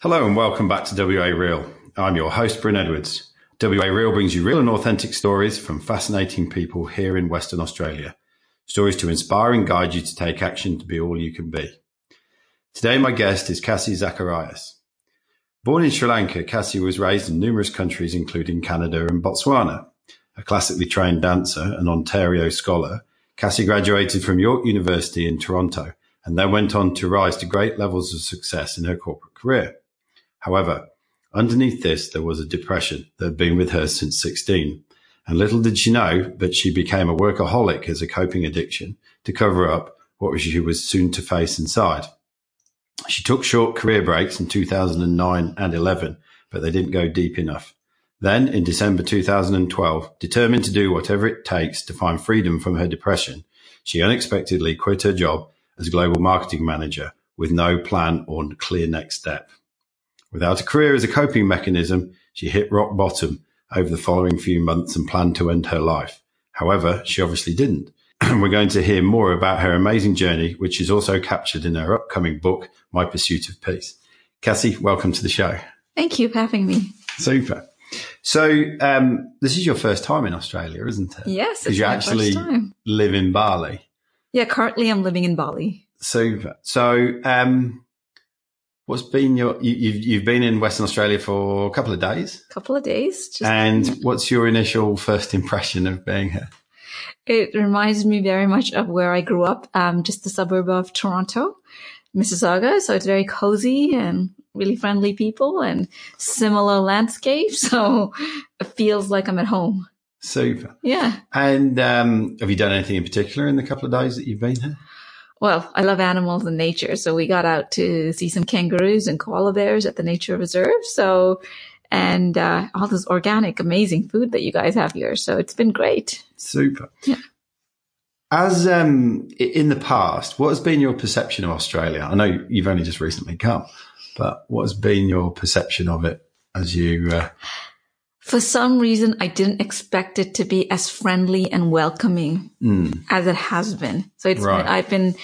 Hello and welcome back to WA Real. I'm your host, Bryn Edwards. WA Real brings you real and authentic stories from fascinating people here in Western Australia. Stories to inspire and guide you to take action to be all you can be. Today, my guest is Cassie Zacharias. Born in Sri Lanka, Cassie was raised in numerous countries, including Canada and Botswana. A classically trained dancer and Ontario scholar, Cassie graduated from York University in Toronto and then went on to rise to great levels of success in her corporate career. However, underneath this, there was a depression that had been with her since 16. And little did she know that she became a workaholic as a coping addiction to cover up what she was soon to face inside. She took short career breaks in 2009 and 11, but they didn't go deep enough. Then, in December 2012, determined to do whatever it takes to find freedom from her depression, she unexpectedly quit her job as global marketing manager with no plan or clear next step. Without a career as a coping mechanism, she hit rock bottom over the following few months and planned to end her life. However, she obviously didn't. And We're going to hear more about her amazing journey, which is also captured in her upcoming book, My Pursuit of Peace. Cassie, welcome to the show. Thank you for having me. Super. So, um, this is your first time in Australia, isn't it? Yes, because you actually live in Bali. Yeah, currently I'm living in Bali. Super. So, um, What's been your you, you've you've been in Western Australia for a couple of days? A couple of days. and what's your initial first impression of being here? It reminds me very much of where I grew up, um, just the suburb of Toronto, Mississauga. So it's very cozy and really friendly people and similar landscape. So it feels like I'm at home. Super. Yeah. And um, have you done anything in particular in the couple of days that you've been here? Well, I love animals and nature. So we got out to see some kangaroos and koala bears at the nature reserve. So, and uh, all this organic, amazing food that you guys have here. So it's been great. Super. Yeah. As um, in the past, what has been your perception of Australia? I know you've only just recently come, but what has been your perception of it as you uh, for some reason, I didn't expect it to be as friendly and welcoming mm. as it has been. So it's, right. been, I've been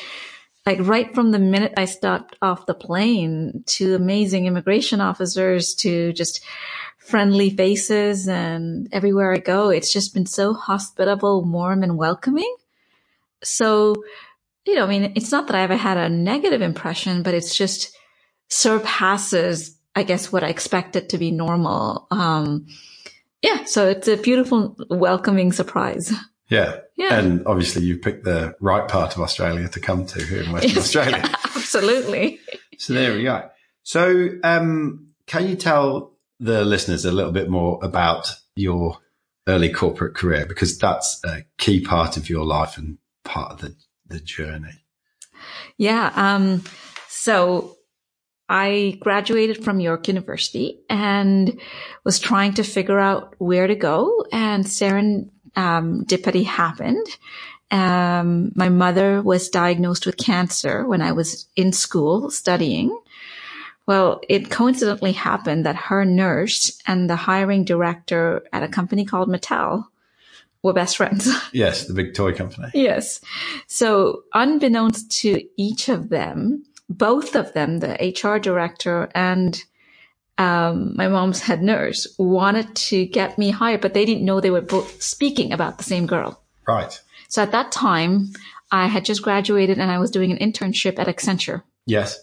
like right from the minute I stepped off the plane to amazing immigration officers to just friendly faces and everywhere I go, it's just been so hospitable, warm and welcoming. So, you know, I mean, it's not that I ever had a negative impression, but it's just surpasses, I guess, what I expected to be normal. Um, yeah, so it's a beautiful, welcoming surprise. Yeah. Yeah. And obviously you picked the right part of Australia to come to here in Western Australia. Absolutely. So there we go. So, um, can you tell the listeners a little bit more about your early corporate career? Because that's a key part of your life and part of the, the journey. Yeah. Um, so I graduated from York University and was trying to figure out where to go and serendipity um, happened. Um, my mother was diagnosed with cancer when I was in school studying. Well, it coincidentally happened that her nurse and the hiring director at a company called Mattel were best friends. Yes, the big toy company. yes. So unbeknownst to each of them, both of them, the HR director and um, my mom's head nurse, wanted to get me hired, but they didn't know they were both speaking about the same girl. Right. So at that time, I had just graduated and I was doing an internship at Accenture. Yes.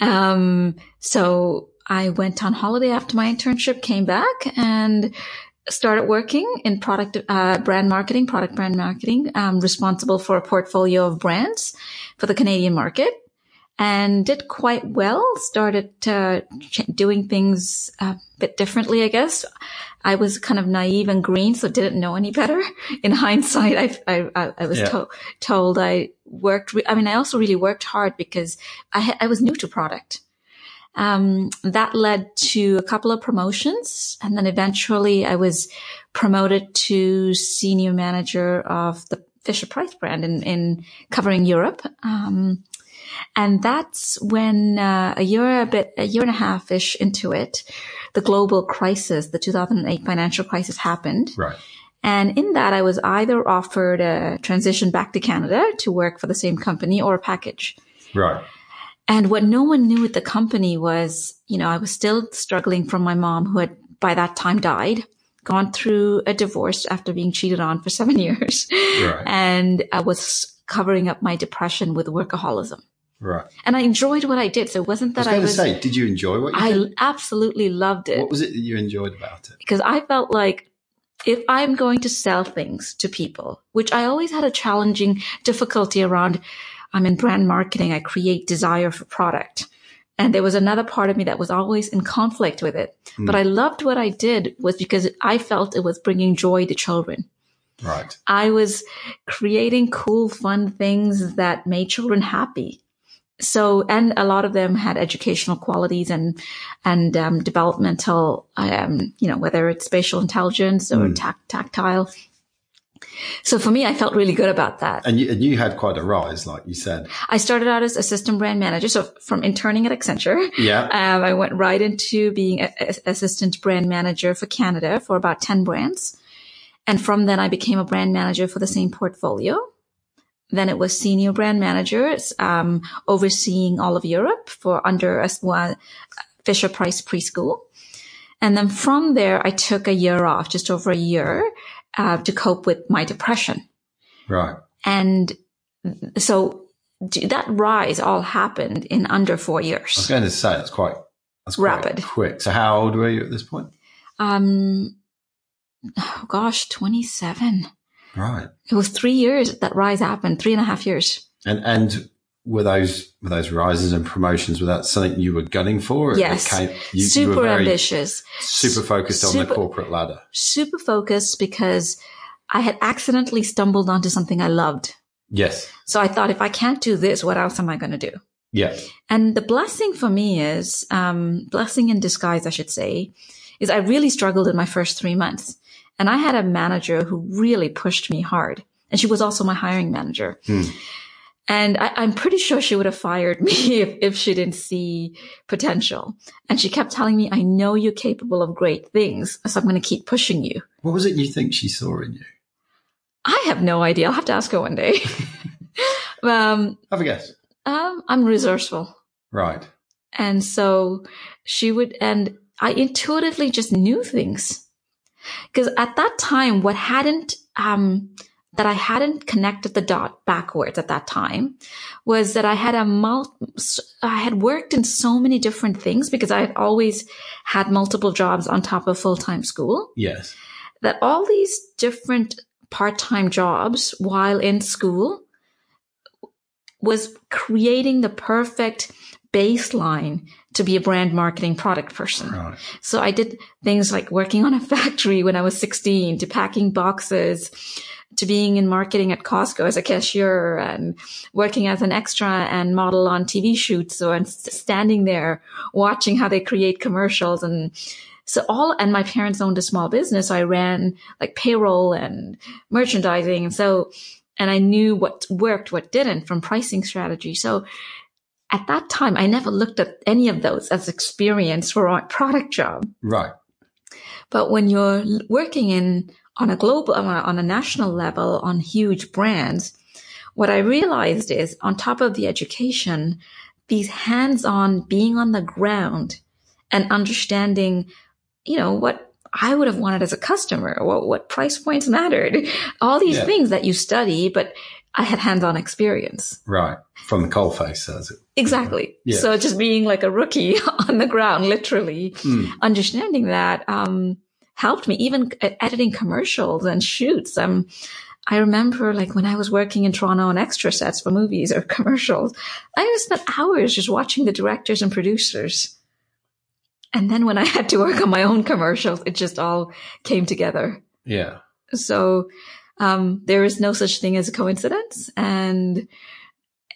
Um, so I went on holiday after my internship, came back and started working in product, uh, brand marketing, product brand marketing, um, responsible for a portfolio of brands for the Canadian market and did quite well. Started uh, doing things a bit differently, I guess. I was kind of naive and green, so didn't know any better. In hindsight, I, I, I was yeah. to- told I worked. Re- I mean, I also really worked hard because I, ha- I was new to product. Um, that led to a couple of promotions, and then eventually I was promoted to senior manager of the Fisher Price brand in, in covering Europe. Um, and that's when uh, a year, a bit, a year and a half ish into it, the global crisis, the 2008 financial crisis happened. Right. And in that, I was either offered a transition back to Canada to work for the same company or a package. Right. And what no one knew at the company was, you know, I was still struggling from my mom who had by that time died, gone through a divorce after being cheated on for seven years. Right. And I was covering up my depression with workaholism. Right. And I enjoyed what I did. So it wasn't that I was going to say, did you enjoy what you I did? absolutely loved it What was it that you enjoyed about it? because I felt like if I'm going to sell things to people, which I always had a challenging difficulty around, I'm in brand marketing. I create desire for product. And there was another part of me that was always in conflict with it. Hmm. But I loved what I did was because I felt it was bringing joy to children. Right. I was creating cool, fun things that made children happy. So, and a lot of them had educational qualities and, and, um, developmental, um, you know, whether it's spatial intelligence or Mm. tac- tactile. So for me, I felt really good about that. And you, and you had quite a rise, like you said. I started out as assistant brand manager. So from interning at Accenture, Yeah. um, I went right into being a, a- assistant brand manager for Canada for about 10 brands. And from then I became a brand manager for the same portfolio. Then it was senior brand managers, um, overseeing all of Europe for under a well, Fisher Price preschool. And then from there, I took a year off, just over a year, uh, to cope with my depression. Right. And so that rise all happened in under four years. I was going to say that's quite that's quite Rapid. quick. So how old were you at this point? Um, oh gosh, 27. Right. It was three years that rise happened, three and a half years. And and were those were those rises and promotions? Was that something you were gunning for? or Yes. came- you, super you ambitious, super focused on the corporate ladder. super focused because I had accidentally stumbled onto something I loved. Yes. So I thought, if I can't do this, what else am I going to do? Yeah. And the blessing for me is, um, blessing in disguise, I should say, is I really struggled in my first three months. And I had a manager who really pushed me hard. And she was also my hiring manager. Hmm. And I, I'm pretty sure she would have fired me if, if she didn't see potential. And she kept telling me, I know you're capable of great things. So I'm going to keep pushing you. What was it you think she saw in you? I have no idea. I'll have to ask her one day. um, Have a guess. um, I'm resourceful. Right. And so she would, and I intuitively just knew things. Because at that time, what hadn't, um, that I hadn't connected the dot backwards at that time was that I had a mul- I had worked in so many different things because I had always had multiple jobs on top of full-time school Yes. that all these different part-time jobs while in school was creating the perfect baseline to be a brand marketing product person. Right. So I did things like working on a factory when I was 16 to packing boxes to being in marketing at Costco as a cashier and working as an extra and model on TV shoots or and standing there watching how they create commercials and so all and my parents owned a small business so I ran like payroll and merchandising and so and I knew what worked what didn't from pricing strategy so at that time I never looked at any of those as experience for a product job Right. but when you're working in on a global, on a, on national level on huge brands, what I realized is on top of the education, these hands-on being on the ground and understanding, you know, what I would have wanted as a customer, what, what price points mattered, all these Yeah. things that you study, but I had hands-on experience. Right. From the coalface, as it. Exactly. Yeah. So just being like a rookie on the ground, literally Mm. understanding that um, helped me even e- editing commercials and shoots. Um, I remember like when I was working in Toronto on extra sets for movies or commercials, I would spend hours just watching the directors and producers. And then when I had to work on my own commercials, it just all came together. Yeah. So um, there is no such thing as a coincidence, and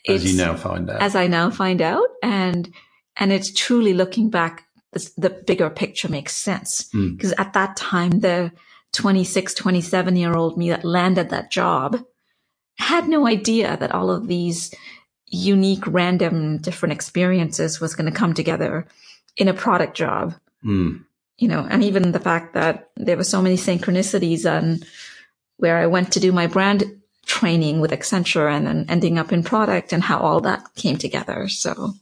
As you now find out. as I now find out, and and it's truly looking back, the, the bigger picture makes sense Mm. because at that time, the 26, 27 year old me that landed that job had no idea that all of these unique, random, different experiences was going to come together in a product job. Mm. You know, and even the fact that there were so many synchronicities on where I went to do my brand training with Accenture and then ending up in product and how all that came together. So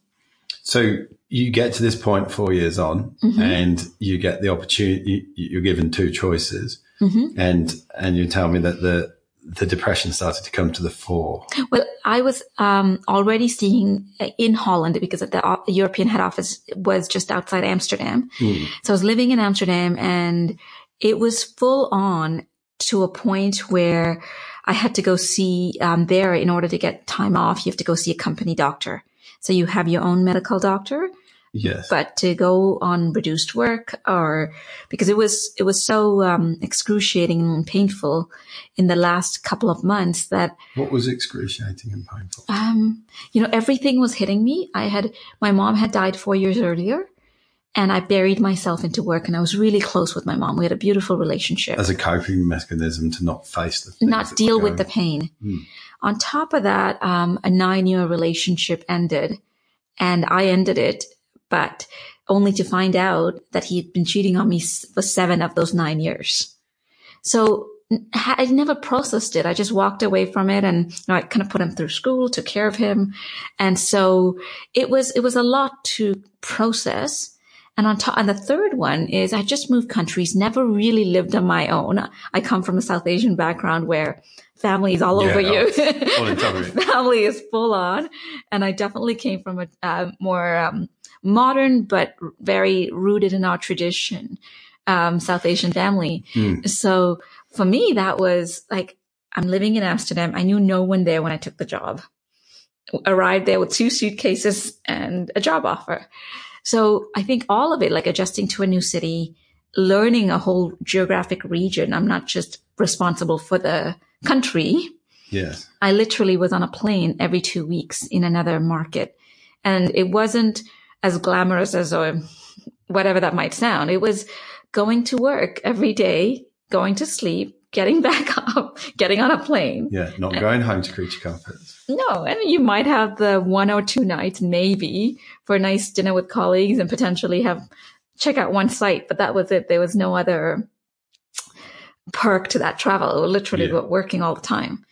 So you get to this point four years on Mm-hmm. and you get the opportunity, you- you're given two choices Mm-hmm. and, and you tell me that the, the depression started to come to the fore. Well, I was um, already seeing uh, in Holland because the o- European head office was just outside Amsterdam. So I was living in Amsterdam and it was full on to a point where I had to go see um, there in order to get time off. You have to go see a company doctor. So you have your own medical doctor Yes. but to go on reduced work or because it was it was so um, excruciating and painful in the last couple of months that what was excruciating and painful? um, you know everything was hitting me i had my mom had died four years earlier and i buried myself into work and i was really close with my mom we had a beautiful relationship As a coping mechanism to not face the not deal with the pain. On top of that, um, a nine year relationship ended and I ended it, but only to find out that he had been cheating on me for seven of those nine years. So I never processed it. I just walked away from it and you know, I kind of put him through school, took care of him. And so it was, it was a lot to process. And on top, and the third one is I just moved countries, never really lived on my own. I come from a South Asian background where family is all Yeah, over you. all in top of it. family is full on. And I definitely came from a uh, more um, modern, but very rooted in our tradition, um, South Asian family. Mm. So for me, that was like, I'm living in Amsterdam. I knew no one there when I took the job. Arrived there with two suitcases and a job offer. So I think all of it, like adjusting to a new city, learning a whole geographic region. I'm not just responsible for the country. Yes. I literally was on a plane every two weeks in another market. And it wasn't as glamorous as a, whatever that might sound. It was going to work every day, going to sleep, getting back up, getting on a plane. Yeah. Not going home to creature comforts. No, and you might have the one or two nights, maybe, for a nice dinner with colleagues and potentially have check out one site, but that was it. There was no other perk to that travel. Literally Yeah. working all the time.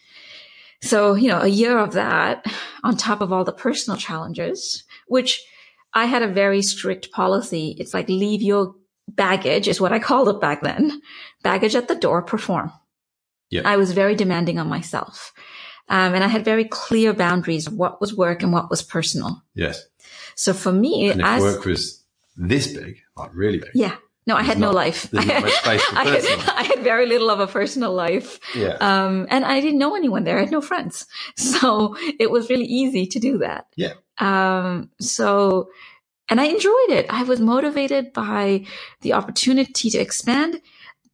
So, you know, a year of that on top of all the personal challenges, which I had a very strict policy. It's like leave your baggage is what I called it back then. Baggage at the door, perform. Yeah. I was very demanding on myself. Um, and I had very clear boundaries of what was work and what was personal. Yes. So for me, And if as, work was this big, like really big, yeah, no, I had no life. not space for I, had. I had very little of a personal life. yeah, Um, and I didn't know anyone there. I had no friends. So it was really easy to do that. Yeah. Um, so, and I enjoyed it. I was motivated by the opportunity to expand.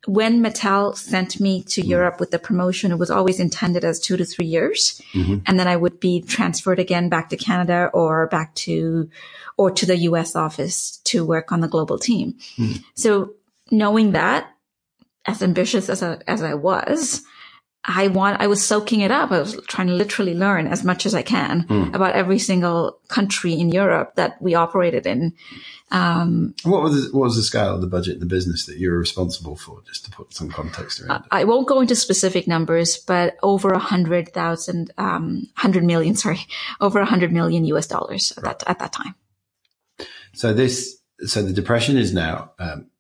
When Mattel sent me to Mm. Europe with the promotion, it was always intended as two to three years. Mhm. And then I would be transferred again back to Canada or back to, or to the US office to work on the global team. Mm. So knowing that, as ambitious as I, as I was, I want, I was soaking it up. I was trying to literally learn as much as I can Mm. about every single country in Europe that we operated in. Um, what was the, what was the scale of the budget the business that you were responsible for? Just to put some context around it. I won't go into specific numbers, but over a hundred thousand, um, hundred million, sorry, over a hundred million US dollars at that, at that time. So this, so the depression is now um,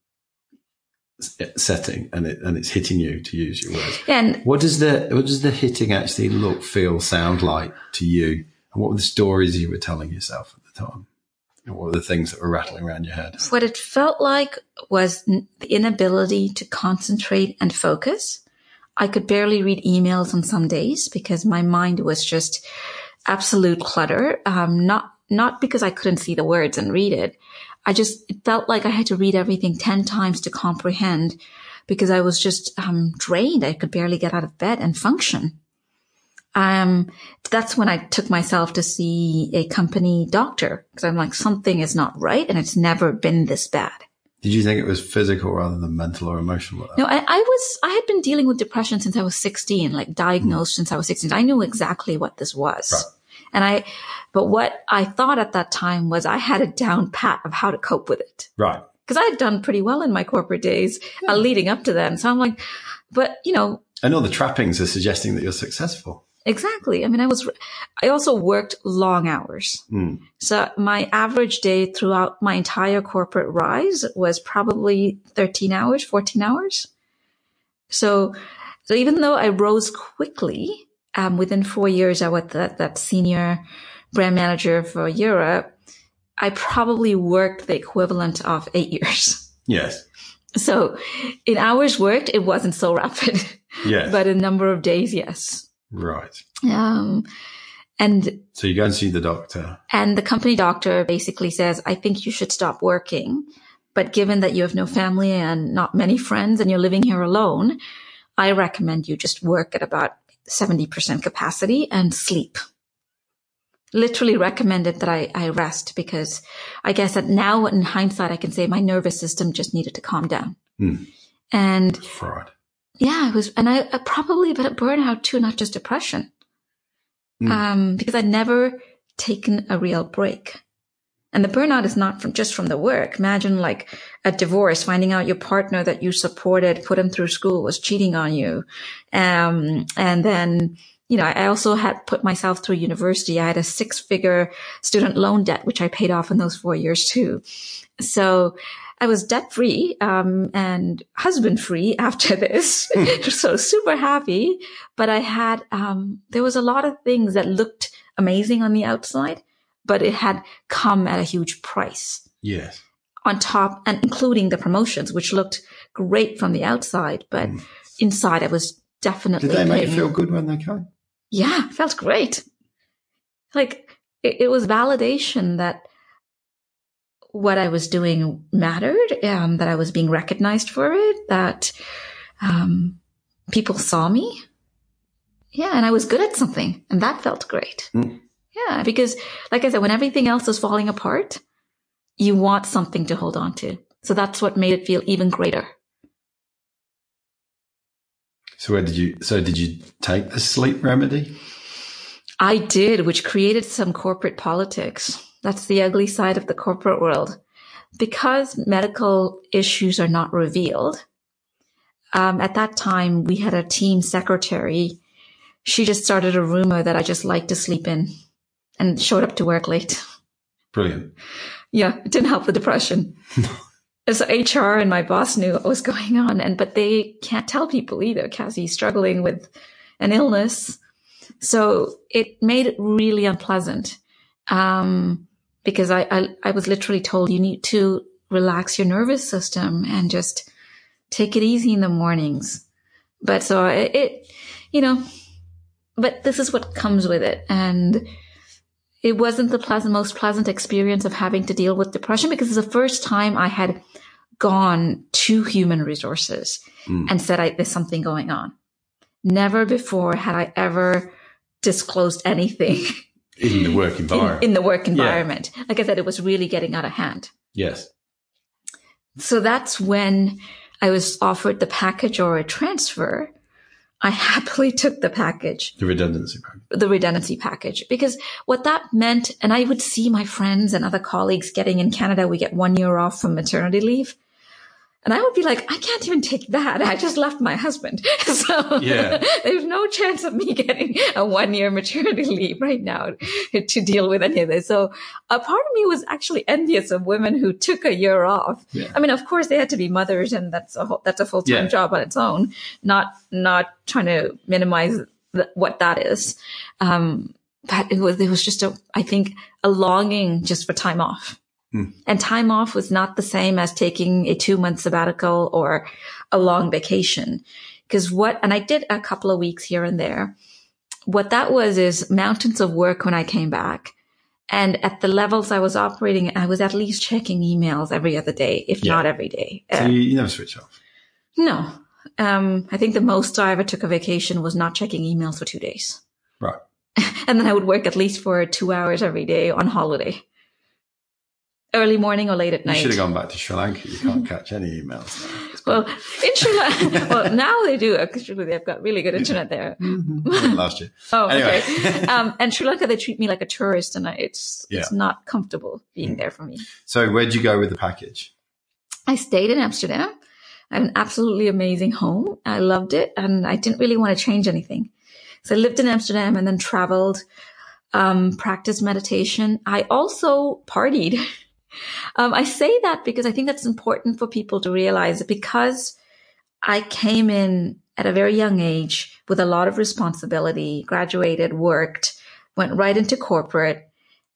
setting, and it and it's hitting you, to use your words. Yeah, And What does the what does the hitting actually look, feel, sound like to you? And what were the stories you were telling yourself at the time? And what were the things that were rattling around your head? what it felt like was the inability to concentrate and focus. I could barely read emails on some days because my mind was just absolute clutter. Um, not, not because I couldn't see the words and read it. I just, it felt like I had to read everything 10 times to comprehend because I was just, um, drained. I could barely get out of bed and function. Um, that's when I took myself to see a company doctor because I'm like, something is not right and it's never been this bad. Did you think it was physical rather than mental or emotional? No, I, I was, I had been dealing with depression since I was 16, like diagnosed since I was 16. I knew exactly what this was. Right. And I, but what I thought at that time was I had a down pat of how to cope with it. Right. Cause I had done pretty well in my corporate days uh, leading up to then. So I'm like, but you know, And all the trappings are suggesting that you're successful. Exactly. I mean, I was, I also worked long hours. Mm. So my average day throughout my entire corporate rise was probably 13 hours, 14 hours. So, so even though I rose quickly, um, within four years, I was that, that senior brand manager for Europe. I probably worked the equivalent of eight years. Yes. So in hours worked, it wasn't so rapid. Yes. but a number of days, yes. right. Um, and So you go and see the doctor. and the company doctor basically says, I think you should stop working. But given that you have no family and not many friends and you're living here alone, I recommend you just work at about 70% capacity and sleep. Literally recommended that I, I rest because I guess that now in hindsight, I can say my nervous system just needed to calm down. Hmm. And Fried. yeah, it was, and I, I probably a bit of burnout too, not just depression. Mm. Um, because I'd never taken a real break. And the burnout is not from just from the work. Imagine like a divorce, finding out your partner that you supported, put him through school was cheating on you. Um, and then, you know, I also had put myself through university. I had a six figure student loan debt, which I paid off in those four years too. So I was debt free, um, and husband free after this. so super happy. But I had, um, there was a lot of things that looked amazing on the outside, but it had come at a huge price Yes. on top and including the promotions, which looked great from the outside, but inside I was definitely. Did they make you feel good when they came? yeah, felt great. Like it, it was validation that what I was doing mattered, um, that I was being recognized for it, that um, people saw me. Yeah, and I was good at something, and that felt great. Mm. Yeah, because like I said, when everything else is falling apart, you want something to hold on to. So that's what made it feel even greater. So where did you? So did you take the sleep remedy? I did, which created some corporate politics. That's the ugly side of the corporate world. Because medical issues are not revealed, um, at that time we had a team secretary. She just started a rumor that I just liked to sleep in and showed up to work late. Brilliant. Yeah, it didn't help the depression. so HR and my boss knew what was going on, and but they can't tell people either. Cassie's struggling with an illness, so it made it really unpleasant. Um, because I, I I was literally told you need to relax your nervous system and just take it easy in the mornings. But so it, it you know, but this is what comes with it, and it wasn't the pleasant, most pleasant experience of having to deal with depression because it's the first time I had gone to human resources Mm. and said I, there's something going on. Never before had I ever disclosed anything In the work environment. in the work environment. Like I said, it was really getting out of hand. yes. So that's when I was offered the package or a transfer. I happily took the package. The redundancy program. the redundancy package because what that meant, and I would see my friends and other colleagues getting in Canada, we get one year off from maternity leave. And I would be like, I can't even take that. I just left my husband. So Yeah. there's no chance of me getting a one year maternity leave right now to deal with any of this. So a part of me was actually envious of women who took a year off. Yeah. I mean, of course they had to be mothers and that's a whole, that's a full time Yeah. job on its own. Not, not trying to minimize th- what that is. Um, but it was, it was just a, I think a longing just for time off. And time off was not the same as taking a two month sabbatical or a long vacation. Cause what, and I did a couple of weeks here and there. What that was is mountains of work when I came back. And at the levels I was operating, I was at least checking emails every other day, if Yeah. not every day. So Uh, you, you never switch off. no. Um, I think the most I ever took a vacation was not checking emails for two days. Right. And then I would work at least for two hours every day on holiday. Early morning or late at night. You should have gone back to Sri Lanka. You can't catch any emails Well, in Sri Lanka, well, now they do, Actually, they've got really good internet there. Mhm. last year. Oh, Anyway. okay. um, and Sri Lanka, they treat me like a tourist and I, it's, it's Yeah. Mm. not comfortable being there for me. So where'd you go with the package? I stayed in Amsterdam. I had an absolutely amazing home. I loved it and I didn't really want to change anything. So I lived in Amsterdam and then traveled, um, practiced meditation. I also partied. Um, I say that because I think that's important for people to realize that because I came in at a very young age with a lot of responsibility, graduated, worked, went right into corporate,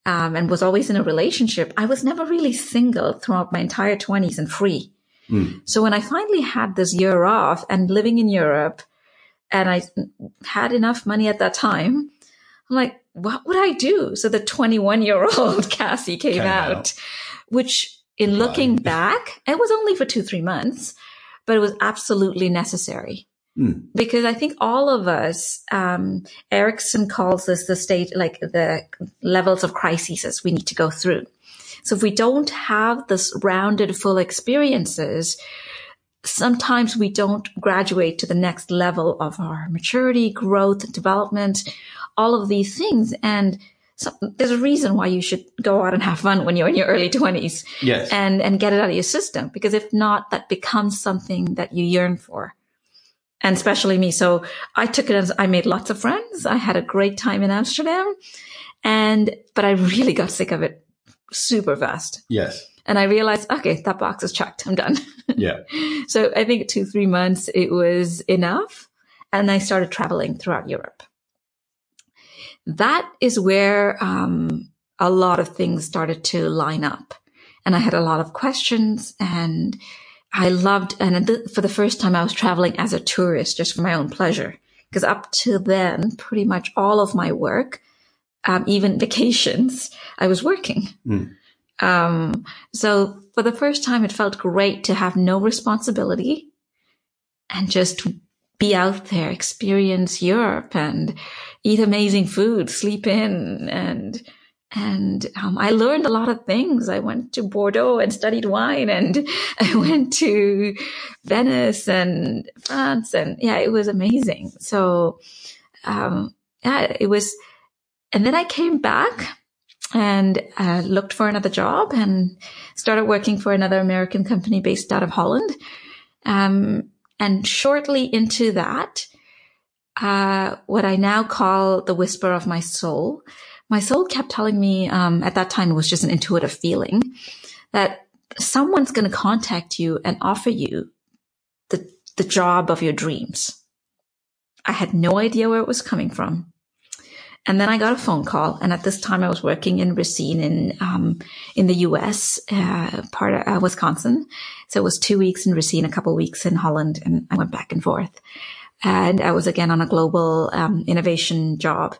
um, and was always in a relationship. I was never really single throughout my entire 20s and free. Mm. So when I finally had this year off and living in Europe, and I had enough money at that time, I'm like, what would I do? So the 21 year old Cassie came, came out, out, which in looking back, it was only for two, three months, but it was absolutely necessary. Mm. Because I think all of us, um, Erikson calls this the state, like the levels of crises we need to go through. So if we don't have this rounded full experiences, sometimes we don't graduate to the next level of our maturity, growth, development, all of these things. And so there's a reason why you should go out and have fun when you're in your early 20s. Yes. And, and get it out of your system. Because if not, that becomes something that you yearn for. And especially me. So I took it as I made lots of friends. I had a great time in Amsterdam. And, but I really got sick of it super fast. Yes. And I realized, okay, that box is checked. I'm done. Yeah. so I think two, three months, it was enough. And I started traveling throughout Europe. That is where, um, a lot of things started to line up and I had a lot of questions and I loved, and for the first time I was traveling as a tourist just for my own pleasure. Because up to then, pretty much all of my work um, even vacations, I was working. Mm. Um, so for the first time, it felt great to have no responsibility and just be out there, experience Europe and eat amazing food, sleep in and, and um, I learned a lot of things. I went to Bordeaux and studied wine and I went to Venice and France and yeah, it was amazing. So, um, yeah, it was, and then I came back and uh, looked for another job and started working for another American company based out of Holland. Um, and shortly into that, uh, what I now call the whisper of my soul, my soul kept telling me, um, at that time it was just an intuitive feeling that someone's going to contact you and offer you the, the job of your dreams. I had no idea where it was coming from. And then I got a phone call. And at this time I was working in Racine in, um, in the US, uh, part of uh, Wisconsin. So it was two weeks in Racine, a couple weeks in Holland, and I went back and forth. And I was again on a global, um, innovation job.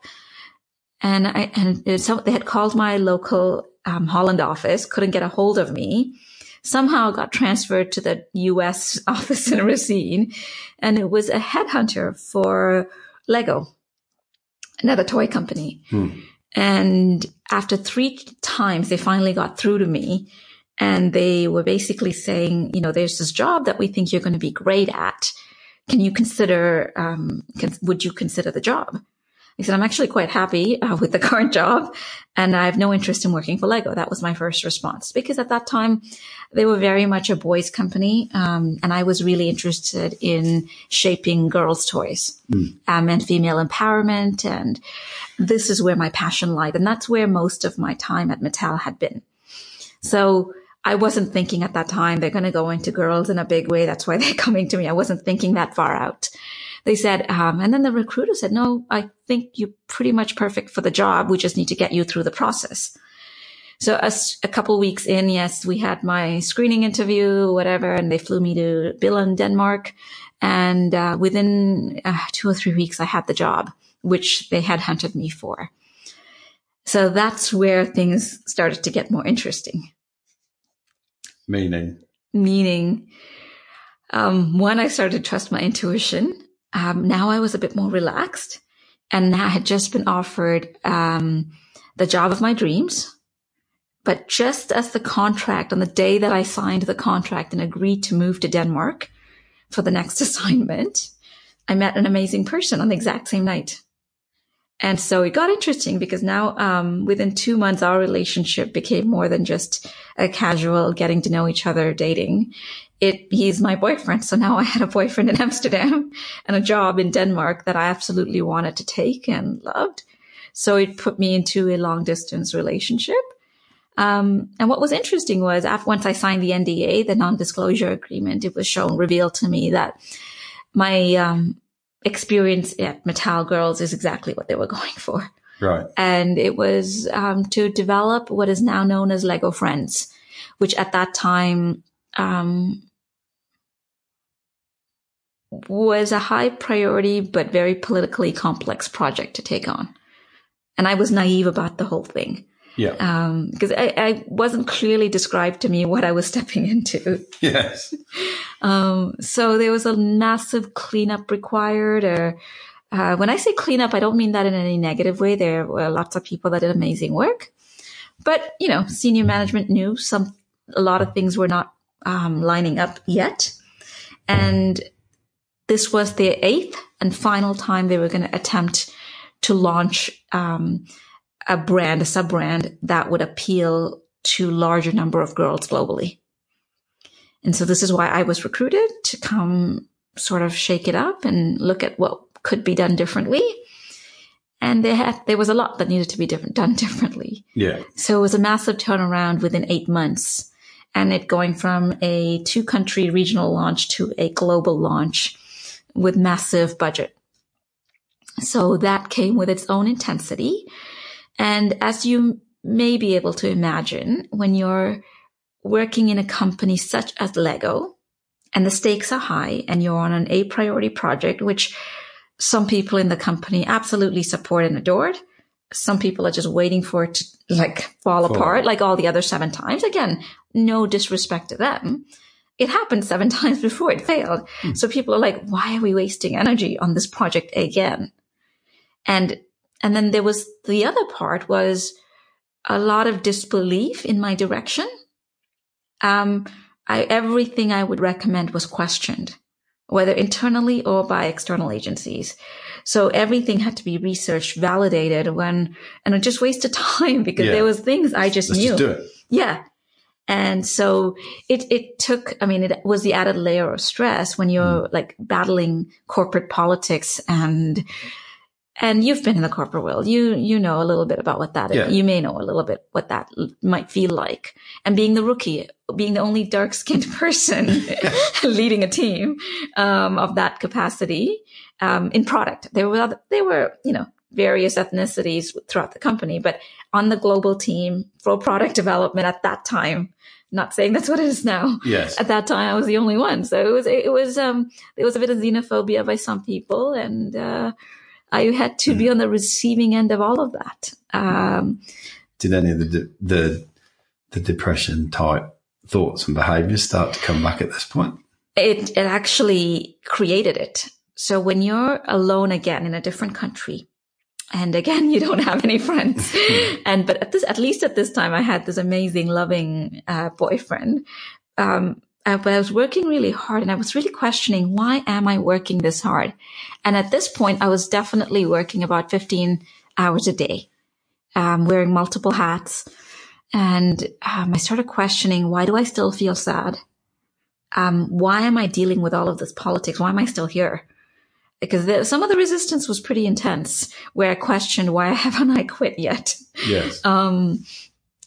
And I, and so they had called my local, um, Holland office, couldn't get a hold of me somehow got transferred to the US office in Racine and it was a headhunter for Lego another toy company. Hmm. And after three times, they finally got through to me and they were basically saying, you know, there's this job that we think you're going to be great at. Can you consider, um, can, would you consider the job? I said, I'm actually quite happy uh, with the current job and I have no interest in working for Lego. That was my first response because at that time they were very much a boys company. Um, and I was really interested in shaping girls toys mm. um, and female empowerment. And this is where my passion lied. And that's where most of my time at Mattel had been. So I wasn't thinking at that time they're going to go into girls in a big way. That's why they're coming to me. I wasn't thinking that far out they said, um, and then the recruiter said, no, I think you're pretty much perfect for the job. We just need to get you through the process. So a, a couple weeks in, yes, we had my screening interview, whatever, and they flew me to Billund, Denmark. And uh, within uh, two or three weeks, I had the job, which they had hunted me for. So that's where things started to get more interesting. Meaning? Meaning, um, I started to trust my intuition um, now I was a bit more relaxed and I had just been offered um, the job of my dreams. But just as the contract, on the day that I signed the contract and agreed to move to Denmark for the next assignment, I met an amazing person on the exact same night. And so it got interesting because now, um, within two months, our relationship became more than just a casual getting to know each other dating. It, he's my boyfriend. So now I had a boyfriend in Amsterdam and a job in Denmark that I absolutely wanted to take and loved. So it put me into a long distance relationship. Um, and what was interesting was after, once I signed the NDA, the non-disclosure agreement, it was shown, revealed to me that my, um, experience at Mattel Girls is exactly what they were going for. Right. And it was um, to develop what is now known as Lego Friends, which at that time um, was a high priority but very politically complex project to take on. And I was naive about the whole thing. Yeah. Because um, I, I, wasn't clearly described to me what I was stepping into. Yes. Um, so there was a massive cleanup required. Or uh, when I say cleanup, I don't mean that in any negative way. There were lots of people that did amazing work, but you know, senior management knew some a lot of things were not um, lining up yet, and this was the eighth and final time they were going to attempt to launch. Um, a brand, a sub brand that would appeal to larger number of girls globally. And so this is why I was recruited to come sort of shake it up and look at what could be done differently. And they had, there was a lot that needed to be different, done differently. Yeah. So it was a massive turnaround within eight months and it going from a two country regional launch to a global launch with massive budget. So that came with its own intensity. And as you may be able to imagine, when you're working in a company such as Lego and the stakes are high and you're on an A priority project, which some people in the company absolutely support and adored. Some people are just waiting for it to like fall, fall apart like all the other seven times. Again, no disrespect to them. It happened seven times before it failed. Hmm. So people are like, why are we wasting energy on this project again? And and then there was the other part was a lot of disbelief in my direction. Um, I, everything I would recommend was questioned, whether internally or by external agencies. So everything had to be researched, validated when, and it just wasted time because yeah. there was things I just Let's knew. Just yeah. And so it, it took, I mean, it was the added layer of stress when you're mm. like battling corporate politics and, and you've been in the corporate world. You, you know a little bit about what that yeah. is. You may know a little bit what that might feel like. And being the rookie, being the only dark skinned person leading a team, um, of that capacity, um, in product. There were, other, there were, you know, various ethnicities throughout the company, but on the global team for product development at that time, not saying that's what it is now. Yes. At that time, I was the only one. So it was, it was, um, it was a bit of xenophobia by some people and, uh, I had to be hmm. on the receiving end of all of that. Um, Did any of the the the depression type thoughts and behaviors start to come back at this point? It it actually created it. So when you're alone again in a different country, and again you don't have any friends, and but at this at least at this time I had this amazing, loving uh, boyfriend. Um, uh, but I was working really hard and I was really questioning why am I working this hard? And at this point, I was definitely working about 15 hours a day, um, wearing multiple hats. And um, I started questioning why do I still feel sad? Um, why am I dealing with all of this politics? Why am I still here? Because the, some of the resistance was pretty intense, where I questioned why haven't I quit yet? Yes. Um,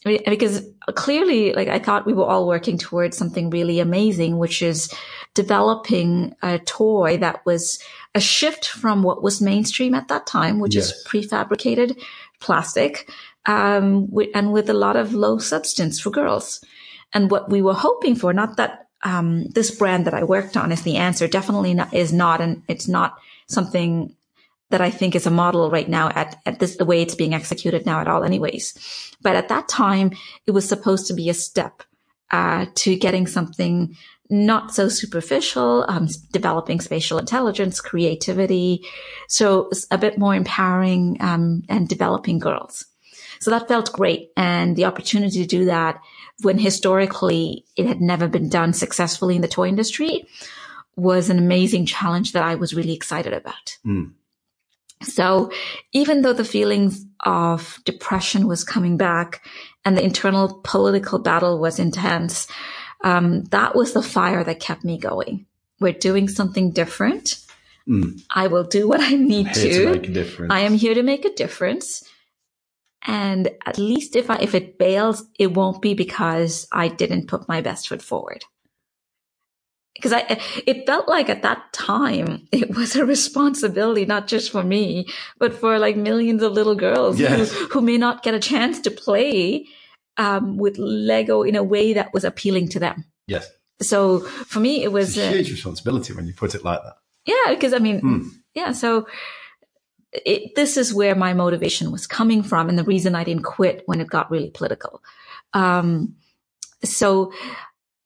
because clearly, like I thought we were all working towards something really amazing, which is developing a toy that was a shift from what was mainstream at that time, which yes. is prefabricated plastic, um, and with a lot of low substance for girls. And what we were hoping for, not that um, this brand that I worked on is the answer, definitely not, is not, and it's not something that I think is a model right now at, at this, the way it's being executed now at all anyways. But at that time, it was supposed to be a step, uh, to getting something not so superficial, um, developing spatial intelligence, creativity. So a bit more empowering, um, and developing girls. So that felt great. And the opportunity to do that when historically it had never been done successfully in the toy industry was an amazing challenge that I was really excited about. Mm. So even though the feelings of depression was coming back and the internal political battle was intense, um, that was the fire that kept me going. We're doing something different. Mm. I will do what I need to. to difference. I am here to make a difference. And at least if I, if it bails, it won't be because I didn't put my best foot forward because I, it felt like at that time it was a responsibility, not just for me, but for like millions of little girls yes. who, who, may not get a chance to play um, with Lego in a way that was appealing to them. Yes. So for me, it was a huge uh, responsibility when you put it like that. Yeah, because I mean, hmm. yeah. So it, this is where my motivation was coming from, and the reason I didn't quit when it got really political. Um, so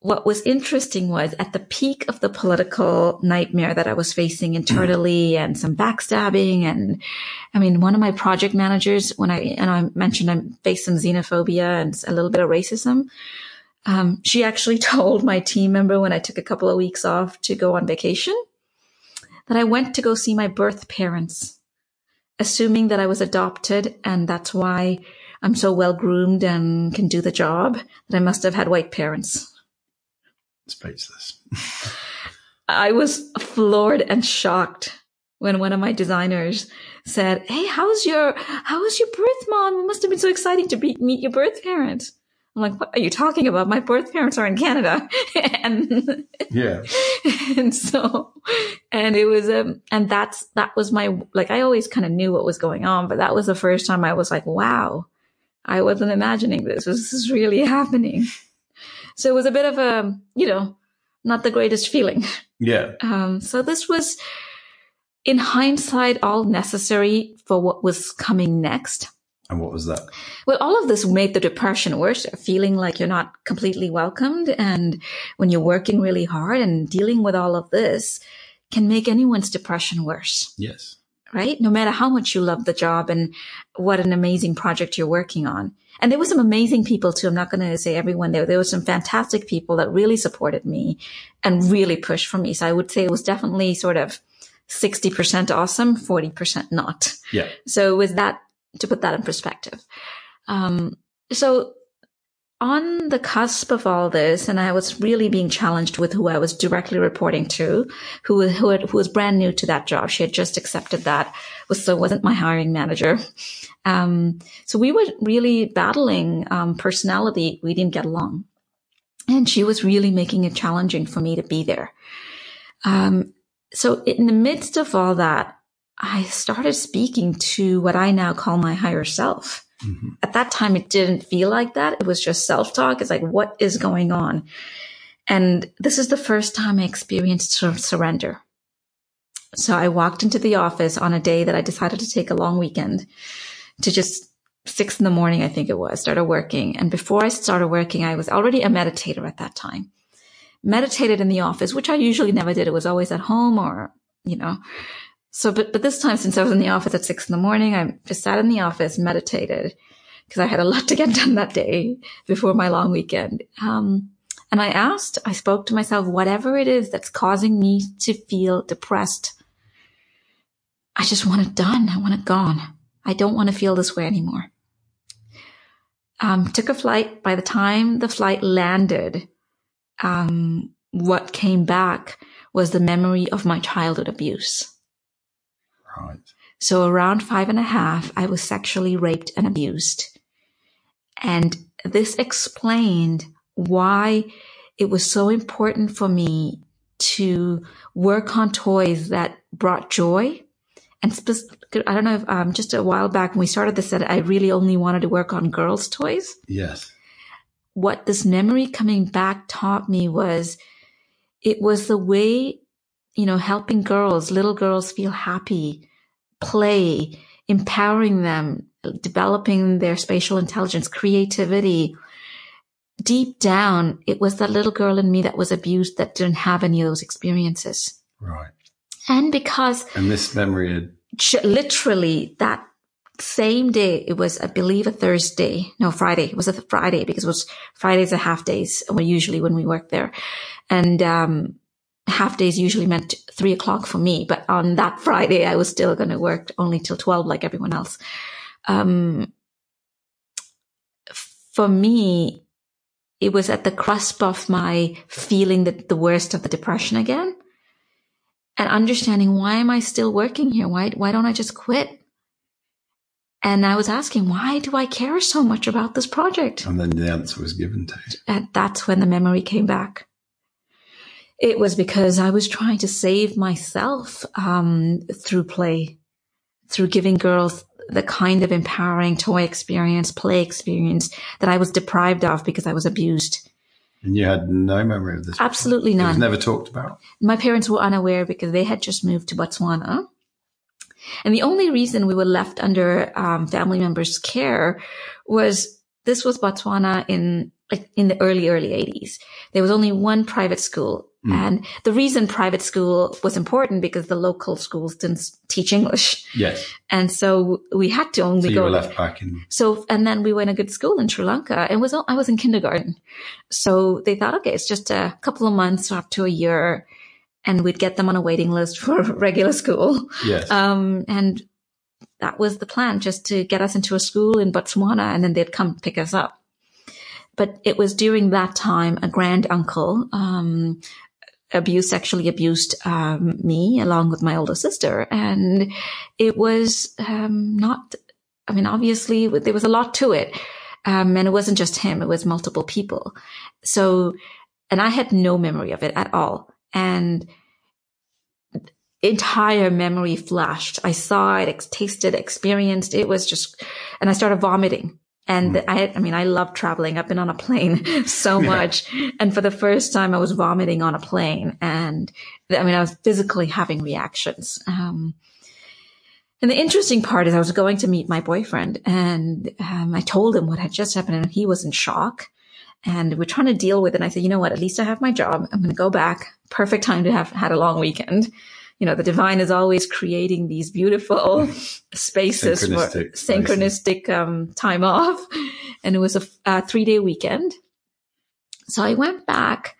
what was interesting was at the peak of the political nightmare that I was facing internally and some backstabbing. And I mean, one of my project managers, when I, and I mentioned I faced some xenophobia and a little bit of racism. Um, she actually told my team member when I took a couple of weeks off to go on vacation that I went to go see my birth parents, assuming that I was adopted. And that's why I'm so well groomed and can do the job that I must have had white parents speechless. I was floored and shocked when one of my designers said, Hey, how's your, how was your birth mom? It must have been so exciting to be, meet your birth parents. I'm like, what are you talking about? My birth parents are in Canada. and yeah. And so, and it was, um, and that's, that was my, like, I always kind of knew what was going on, but that was the first time I was like, wow, I wasn't imagining this. This is really happening. So it was a bit of a, you know, not the greatest feeling. Yeah. Um, so this was, in hindsight, all necessary for what was coming next. And what was that? Well, all of this made the depression worse, feeling like you're not completely welcomed. And when you're working really hard and dealing with all of this can make anyone's depression worse. Yes. Right? No matter how much you love the job and what an amazing project you're working on. And there were some amazing people too. I'm not going to say everyone there. There were some fantastic people that really supported me and really pushed for me. So I would say it was definitely sort of 60% awesome, 40% not. Yeah. So with that, to put that in perspective. Um, so on the cusp of all this, and I was really being challenged with who I was directly reporting to, who who, had, who was brand new to that job. She had just accepted that, was so wasn't my hiring manager. Um, so we were really battling um, personality. We didn't get along, and she was really making it challenging for me to be there. Um, so in the midst of all that, I started speaking to what I now call my higher self. Mm-hmm. At that time, it didn't feel like that. It was just self talk. It's like, what is going on? And this is the first time I experienced sort of surrender. So I walked into the office on a day that I decided to take a long weekend to just six in the morning, I think it was, started working. And before I started working, I was already a meditator at that time. Meditated in the office, which I usually never did. It was always at home or, you know, so, but, but this time, since I was in the office at six in the morning, I just sat in the office, meditated because I had a lot to get done that day before my long weekend. Um, and I asked, I spoke to myself, whatever it is that's causing me to feel depressed, I just want it done. I want it gone. I don't want to feel this way anymore. Um, took a flight. By the time the flight landed, um, what came back was the memory of my childhood abuse. Right. So around five and a half, I was sexually raped and abused. And this explained why it was so important for me to work on toys that brought joy. And spe- I don't know if um, just a while back when we started this, that I really only wanted to work on girls' toys. Yes. What this memory coming back taught me was it was the way, you know, helping girls, little girls feel happy play, empowering them, developing their spatial intelligence, creativity. Deep down, it was that little girl in me that was abused that didn't have any of those experiences. Right. And because. And this memory had. Literally, that same day, it was, I believe, a Thursday. No, Friday. It was a Friday because it was Fridays are half days, usually when we work there. And, um, half days usually meant three o'clock for me, but on that Friday, I was still going to work only till 12 like everyone else. Um, for me, it was at the cusp of my feeling that the worst of the depression again and understanding why am I still working here? Why, why don't I just quit? And I was asking, why do I care so much about this project? And then the answer was given to you. And that's when the memory came back. It was because I was trying to save myself um, through play, through giving girls the kind of empowering toy experience, play experience that I was deprived of because I was abused. And you had no memory of this? Absolutely none. It was never talked about? My parents were unaware because they had just moved to Botswana. And the only reason we were left under um, family members' care was this was Botswana in like in the early, early 80s. There was only one private school Mm. And the reason private school was important because the local schools didn't teach English. Yes. And so we had to only so go. left back in. So, and then we in a good school in Sri Lanka and was, I was in kindergarten. So they thought, okay, it's just a couple of months up to a year and we'd get them on a waiting list for regular school. Yes. Um, and that was the plan, just to get us into a school in Botswana and then they'd come pick us up. But it was during that time a grand uncle, um, abused, sexually abused um, me along with my older sister. And it was um, not, I mean, obviously there was a lot to it. Um, and it wasn't just him, it was multiple people. So, and I had no memory of it at all. And entire memory flashed. I saw it, tasted, experienced. It was just, and I started vomiting. And mm. I, I mean, I love traveling. I've been on a plane so much. Yeah. And for the first time, I was vomiting on a plane. And I mean, I was physically having reactions. Um, and the interesting part is I was going to meet my boyfriend and um, I told him what had just happened and he was in shock. And we're trying to deal with it. And I said, you know what? At least I have my job. I'm going to go back. Perfect time to have had a long weekend you know, the divine is always creating these beautiful spaces synchronistic, for synchronistic um, time off. And it was a, a three day weekend. So I went back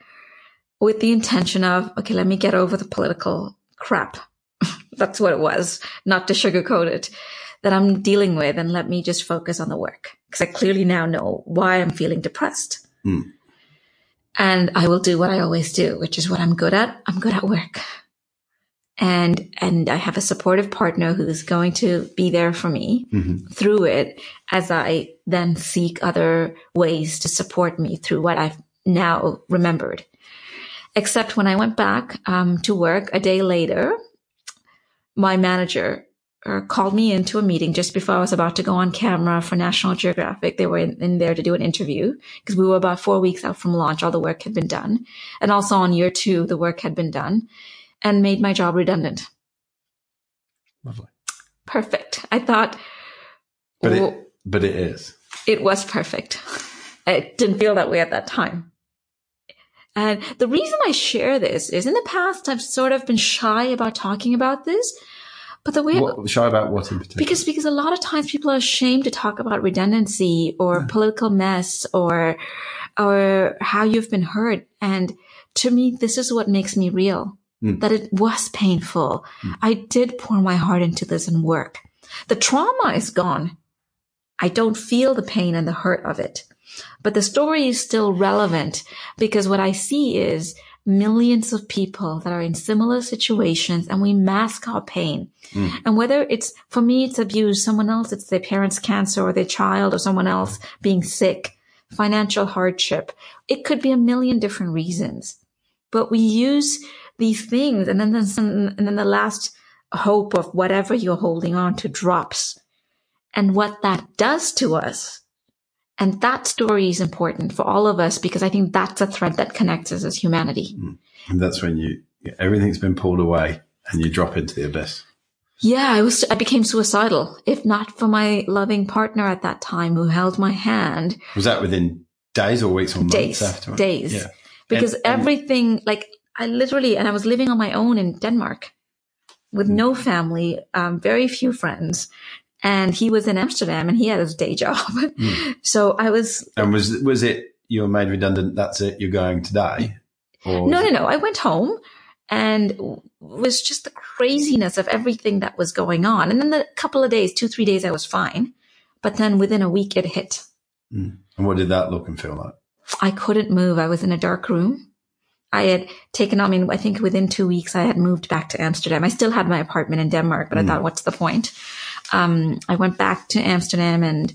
with the intention of, okay, let me get over the political crap. That's what it was, not to sugarcoat it that I'm dealing with and let me just focus on the work because I clearly now know why I'm feeling depressed. Mm. And I will do what I always do, which is what I'm good at. I'm good at work and and I have a supportive partner who's going to be there for me mm-hmm. through it as I then seek other ways to support me through what I've now remembered. Except when I went back um, to work a day later, my manager uh, called me into a meeting just before I was about to go on camera for National Geographic. They were in, in there to do an interview because we were about four weeks out from launch. All the work had been done. And also on year two, the work had been done and made my job redundant. Lovely. Perfect. I thought. But it, but it is. It was perfect. I didn't feel that way at that time. And the reason I share this is in the past, I've sort of been shy about talking about this. But the way what, shy about what in particular? Because because a lot of times people are ashamed to talk about redundancy or yeah. political mess or or how you've been hurt. And to me, this is what makes me real mm. that it was painful. Mm. I did pour my heart into this and work. The trauma is gone. I don't feel the pain and the hurt of it. But the story is still relevant because what I see is millions of people that are in similar situations and we mask our pain. Mm. And whether it's, for me, it's abuse, someone else, it's their parents' cancer or their child or someone else being sick, financial hardship. It could be a million different reasons. But we use these things. And then, and then the last hope of whatever you're holding on to drops and what that does to us. And that story is important for all of us because I think that's a thread that connects us as humanity. Mm. And that's when you, everything's been pulled away and you drop into the abyss. Yeah, I was, I became suicidal. If not for my loving partner at that time who held my hand. Was that within days or weeks or months days, after? Days. Yeah. Because and, and everything, like I literally, and I was living on my own in Denmark with no mm. family, um, very few friends. And he was in Amsterdam and he had his day job. Mm. So I was. And was, was it you were made redundant? That's it. You're going to today? no, no, no. I went home and it was just the craziness of everything that was going on. And then the couple of days, two, three days, I was fine. But then within a week, it hit. Mm. And what did that look and feel like? I couldn't move. I was in a dark room. I had taken, I mean, I think within two weeks, I had moved back to Amsterdam. I still had my apartment in Denmark, but mm. I thought, what's the point? Um, I went back to Amsterdam and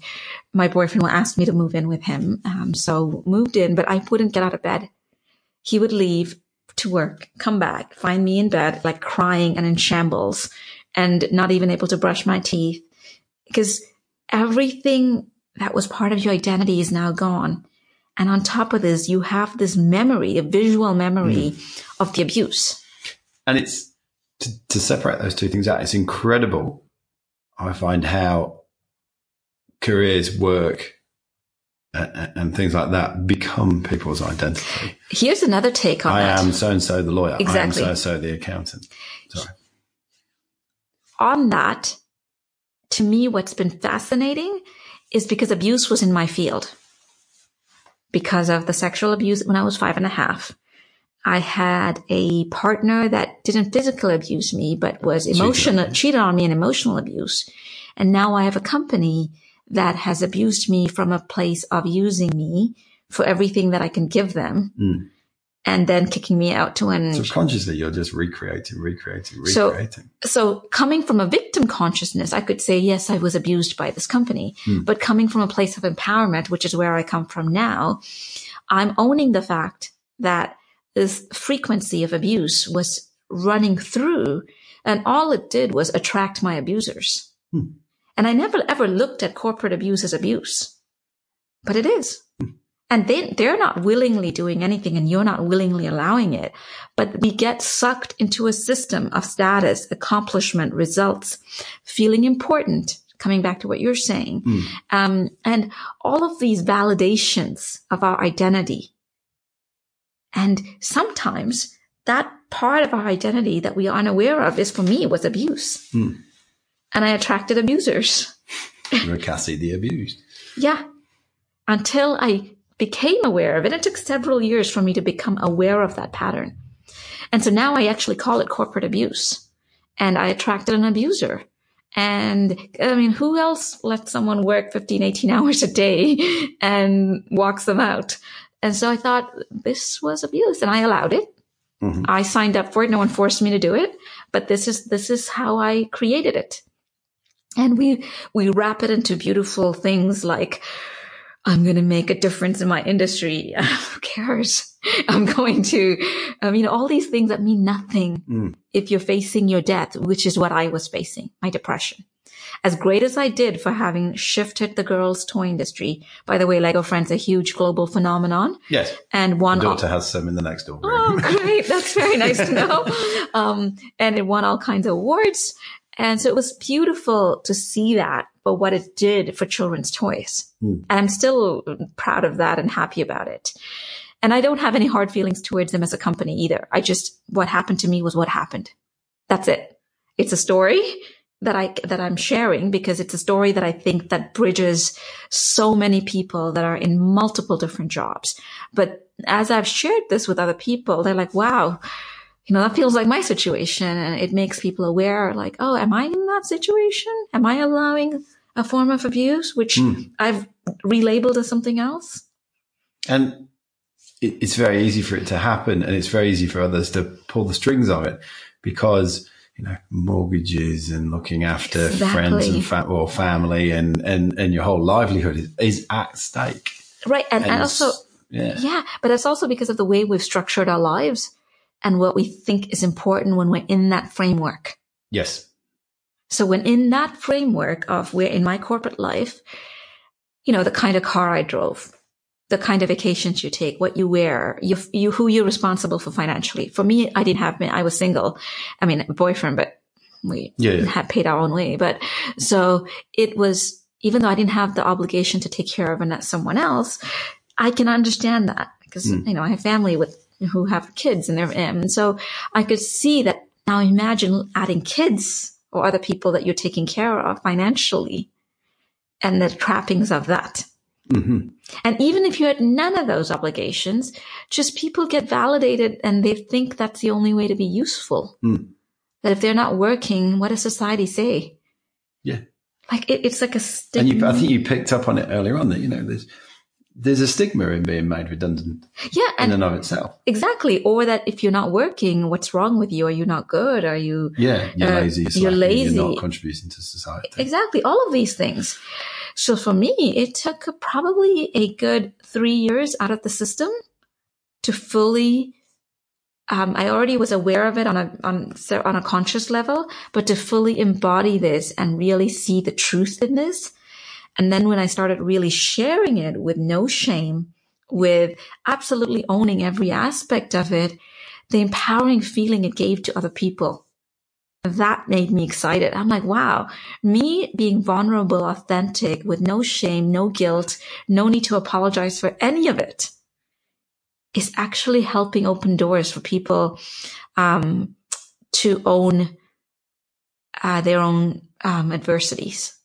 my boyfriend asked me to move in with him. Um, so moved in, but I wouldn't get out of bed. He would leave to work, come back, find me in bed, like crying and in shambles and not even able to brush my teeth because everything that was part of your identity is now gone. And on top of this, you have this memory, a visual memory mm. of the abuse. And it's to, to separate those two things out. It's incredible. I find how careers, work, and, and things like that become people's identity. Here's another take on I that. am so and so the lawyer. Exactly. I am so and so the accountant. Sorry. On that, to me, what's been fascinating is because abuse was in my field. Because of the sexual abuse when I was five and a half. I had a partner that didn't physically abuse me, but was emotional, cheated, cheated on me in emotional abuse. And now I have a company that has abused me from a place of using me for everything that I can give them. Mm. And then kicking me out to an subconsciously, you're just recreating, recreating, recreating. So, so coming from a victim consciousness, I could say, yes, I was abused by this company, mm. but coming from a place of empowerment, which is where I come from now, I'm owning the fact that this frequency of abuse was running through and all it did was attract my abusers. Hmm. And I never ever looked at corporate abuse as abuse, but it is. And they, they're not willingly doing anything and you're not willingly allowing it. But we get sucked into a system of status, accomplishment, results, feeling important, coming back to what you're saying. Mm. Um, and all of these validations of our identity. And sometimes that part of our identity that we are unaware of is for me was abuse. Mm and I attracted abusers. You're Cassie the abused. yeah. Until I became aware of it. It took several years for me to become aware of that pattern. And so now I actually call it corporate abuse. And I attracted an abuser. And I mean, who else lets someone work 15, 18 hours a day and walks them out? And so I thought this was abuse and I allowed it. Mm-hmm. I signed up for it. No one forced me to do it, but this is, this is how I created it. And we, we wrap it into beautiful things like, I'm going to make a difference in my industry. Who cares? I'm going to, I mean, all these things that mean nothing mm. if you're facing your death, which is what I was facing, my depression. As great as I did for having shifted the girls' toy industry, by the way, Lego Friends a huge global phenomenon. Yes. And one My daughter has some in the next door. Oh, great. That's very nice to know. Um, and it won all kinds of awards. And so it was beautiful to see that for what it did for children's toys. Mm. And I'm still proud of that and happy about it. And I don't have any hard feelings towards them as a company either. I just, what happened to me was what happened. That's it. It's a story that I, that I'm sharing because it's a story that I think that bridges so many people that are in multiple different jobs. But as I've shared this with other people, they're like, wow, you know, that feels like my situation and it makes people aware like, oh, am I in that situation? Am I allowing a form of abuse, which mm. I've relabeled as something else? And it's very easy for it to happen and it's very easy for others to pull the strings of it because, you know, mortgages and looking after exactly. friends and fa- or family and, and, and your whole livelihood is, is at stake. Right. And, and also, yeah. yeah, but it's also because of the way we've structured our lives and what we think is important when we're in that framework. Yes. So when in that framework of where in my corporate life, you know, the kind of car I drove, the kind of vacations you take, what you wear, you, you, who you're responsible for financially. For me, I didn't have, I was single. I mean, a boyfriend, but we yeah, yeah. had paid our own way. But so it was, even though I didn't have the obligation to take care of someone else, I can understand that because, mm. you know, I have family with who have kids and they're and so I could see that now imagine adding kids or other people that you're taking care of financially and the trappings of that. hmm And even if you had none of those obligations, just people get validated and they think that's the only way to be useful. Mm. That if they're not working, what does society say? Yeah. Like it, it's like a And you, I think you picked up on it earlier on that, you know, there's, there's a stigma in being made redundant yeah, in and of itself. exactly. Or that if you're not working, what's wrong with you? Are you not good? Are you Yeah. You're Uh, lazy. you're lazy. You're not contributing to society. exactly all of these things? So for me, it took probably a good three years out of the system to fully um, I already was aware of it on a on on a conscious level, but to fully embody this and really see the truth in this, and then when I started really sharing it with no shame, with absolutely owning every aspect of it, the empowering feeling it gave to other people, that made me excited. I'm like, wow, me being vulnerable, authentic, with no shame, no guilt, no need to apologize for any of it is actually helping open doors for people um, to own uh, their own um, adversities.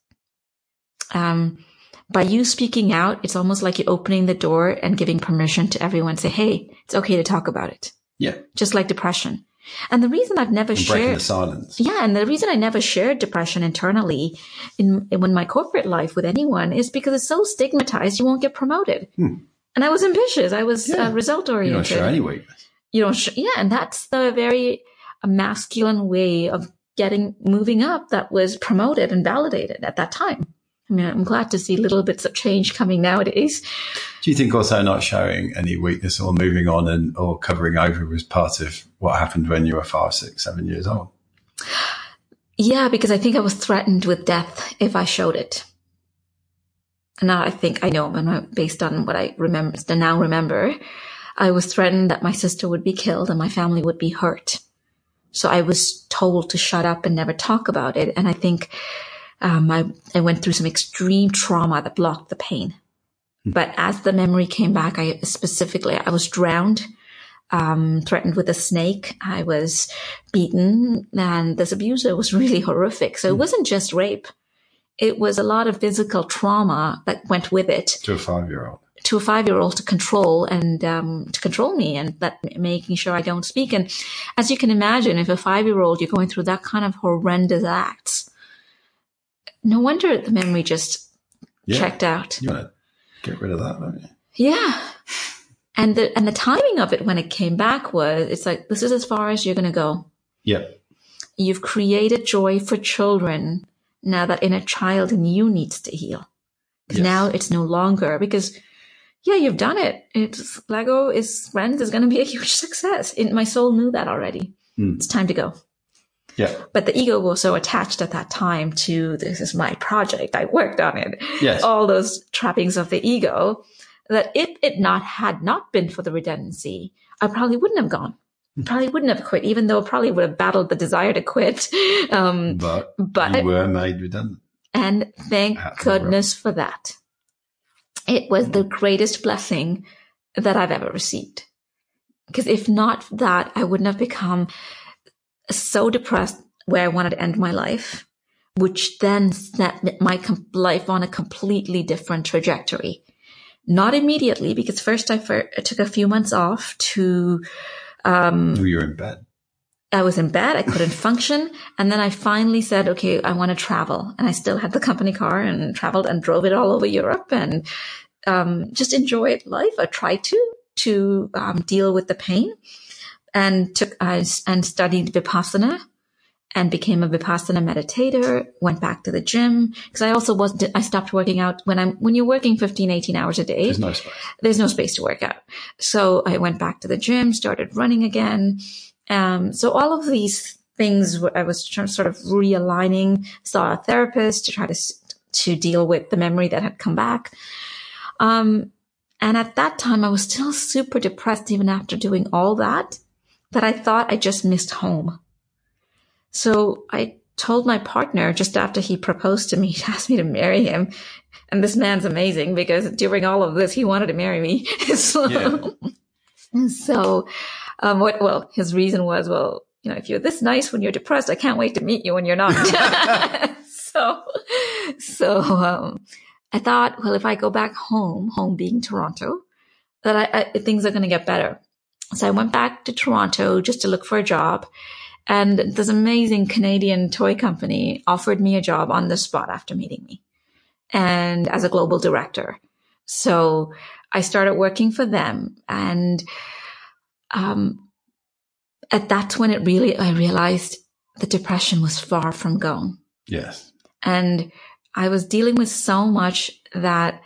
Um, by you speaking out, it's almost like you're opening the door and giving permission to everyone. Say, "Hey, it's okay to talk about it." Yeah. Just like depression. And the reason I've never And shared the silence. yeah, and the reason I never shared depression internally in, in my corporate life with anyone is because it's so stigmatized. You won't get promoted. Hmm. And I was ambitious. I was Yeah. uh, result oriented. You don't show any weakness. You don't. Sh- yeah, and that's the very masculine way of getting moving up that was promoted and validated at that time. I mean, I'm glad to see little bits of change coming nowadays. Do you think also not showing any weakness or moving on and or covering over was part of what happened when you were five, six, seven years old? Yeah, because I think I was threatened with death if I showed it. And now I think I know, based on what I remember, now remember, I was threatened that my sister would be killed and my family would be hurt. So I was told to shut up and never talk about it. And I think um, I, I went through some extreme trauma that blocked the pain. But as the memory came back, I specifically, I was drowned, um, threatened with a snake. I was beaten and this abuser was really horrific. So it wasn't just rape. It was a lot of physical trauma that went with it To a five year old. to a five year old to control and um, to control me and that making sure I don't speak. And as you can imagine, if a five year old you're going through that kind of horrendous acts, no wonder the memory just Yeah. checked out. You want to get rid of that, don't you? Yeah. And the and the timing of it when it came back was it's like this is as far as you're gonna go. Yep. You've created joy for children. Now that inner child in you needs to heal. Yes. Now it's no longer because yeah, you've done it. It's Lego is friends is gonna be a huge success. And my soul knew that already. Mm. It's time to go. Yeah. But the ego was so attached at that time to this is my project. I worked on it Yes. all those trappings of the ego that if it not had not been for the redundancy, I probably wouldn't have gone. Probably wouldn't have quit, even though I probably would have battled the desire to quit. Um, But, but you were made redundant. and thank goodness for that. It was the greatest blessing that I've ever received. Because if not that, I wouldn't have become so depressed where I wanted to end my life, which then set my life on a completely different trajectory. Not immediately, because first I, fir- I took a few months off to um, You were in bed. I was in bed. I couldn't function. And then I finally said, okay, I want to travel. And I still had the company car and traveled and drove it all over Europe and um, just enjoyed life. I tried to, to um, deal with the pain and took, I and studied Vipassana and became a Vipassana meditator, went back to the gym. Cause I also wasn't, I stopped working out when I'm, when you're working 15, 18 hours a day There's no space. there's no space to work out. So I went back to the gym, started running again. Um, so all of these things I was trying, sort of realigning, saw a therapist to try to, to deal with the memory that had come back. Um, and at that time I was still super depressed even after doing all that, that I thought I just missed home. So I told my partner just after he proposed to me, he asked me to marry him. And this man's amazing because during all of this, he wanted to marry me. so, so, um, what, well, his reason was, well, you know, if you're this nice when you're depressed, I can't wait to meet you when you're not. so, so, um, I thought, well, if I go back home, home being Toronto, that I, I things are going to get better. So I went back to Toronto just to look for a job. And this amazing Canadian toy company offered me a job on the spot after meeting me and as a global director. So I started working for them and, um, at that's when it really, I realized the depression was far from gone. Yes. And I was dealing with so much that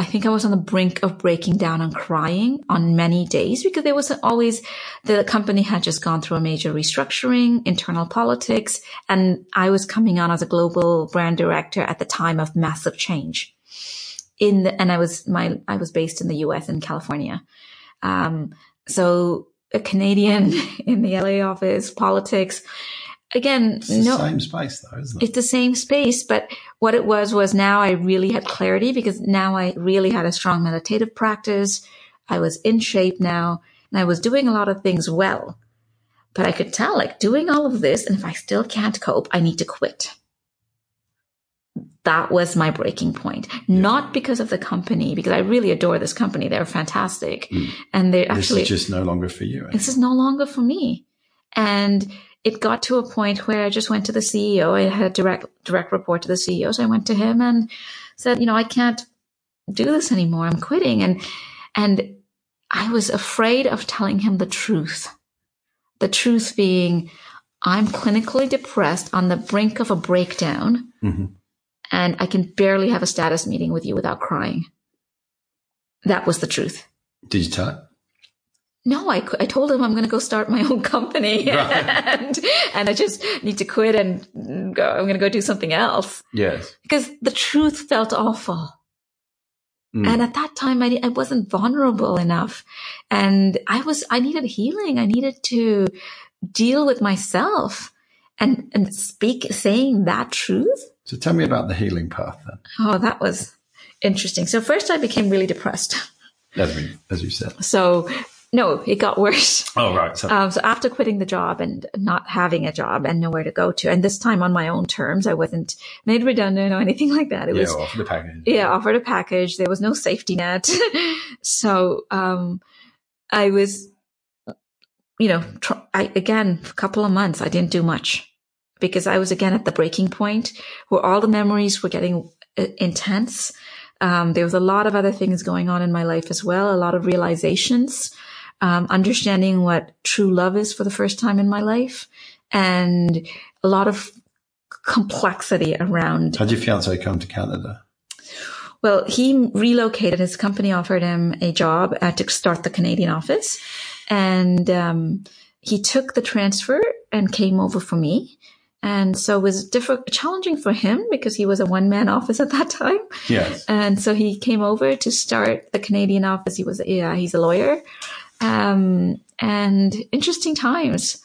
I think I was on the brink of breaking down and crying on many days because there was always the company had just gone through a major restructuring, internal politics, and I was coming on as a global brand director at the time of massive change. In the, and I was my I was based in the U.S. in California, um, so a Canadian in the LA office, politics, again, it's the same space though, isn't it? It's the same space, but what it was was now I really had clarity because now I really had a strong meditative practice. I was in shape now and I was doing a lot of things well. But I could tell like doing all of this and if I still can't cope, I need to quit. That was my breaking point. Yeah. Not because of the company, because I really adore this company. They're fantastic. Mm. And they actually. This is just no longer for you. This is no longer for me. And it got to a point where I just went to the CEO. I had a direct direct report to the CEO, so I went to him and said, you know, I can't do this anymore. I'm quitting. And and I was afraid of telling him the truth. The truth being, I'm clinically depressed on the brink of a breakdown, mm-hmm. and I can barely have a status meeting with you without crying. That was the truth. Did you tell? No, I, I told him I'm going to go start my own company right. and, and I just need to quit and go, I'm going to go do something else. Yes. Because the truth felt awful. Mm. And at that time, I, I wasn't vulnerable enough and I was, I needed healing. I needed to deal with myself and, and speak, saying that truth. So tell me about the healing path then. Oh, that was interesting. So first I became really depressed. As, we, as you said. So no, it got worse. Oh, right. So. Um, so after quitting the job and not having a job and nowhere to go to, and this time on my own terms, I wasn't made redundant or anything like that. It yeah, was offered a package. Yeah, offered a package. There was no safety net. so, um, I was, you know, tr- I, again, a couple of months, I didn't do much because I was again at the breaking point where all the memories were getting uh, intense. Um, there was a lot of other things going on in my life as well, a lot of realizations um, understanding what true love is for the first time in my life, and a lot of complexity around. How did your fiance come to Canada? Well, he relocated. His company offered him a job uh, to start the Canadian office, and um, he took the transfer and came over for me. And so it was difficult, challenging for him because he was a one man office at that time. Yes. And so he came over to start the Canadian office. He was, yeah, he's a lawyer um, and interesting times.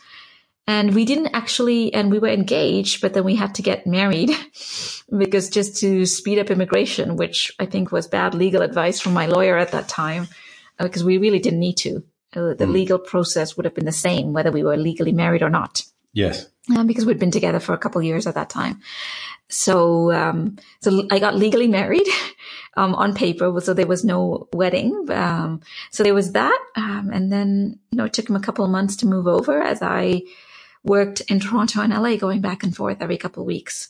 And we didn't actually, and we were engaged, but then we had to get married because just to speed up immigration, which I think was bad legal advice from my lawyer at that time, because uh, we really didn't need to. Uh, the mm. legal process would have been the same whether we were legally married or not. Yes. Um, because we'd been together for a couple years at that time. So, um, so I got legally married, um, on paper. So there was no wedding. Um, so there was that. Um, and then, you know, it took him a couple of months to move over as I worked in Toronto and LA going back and forth every couple of weeks.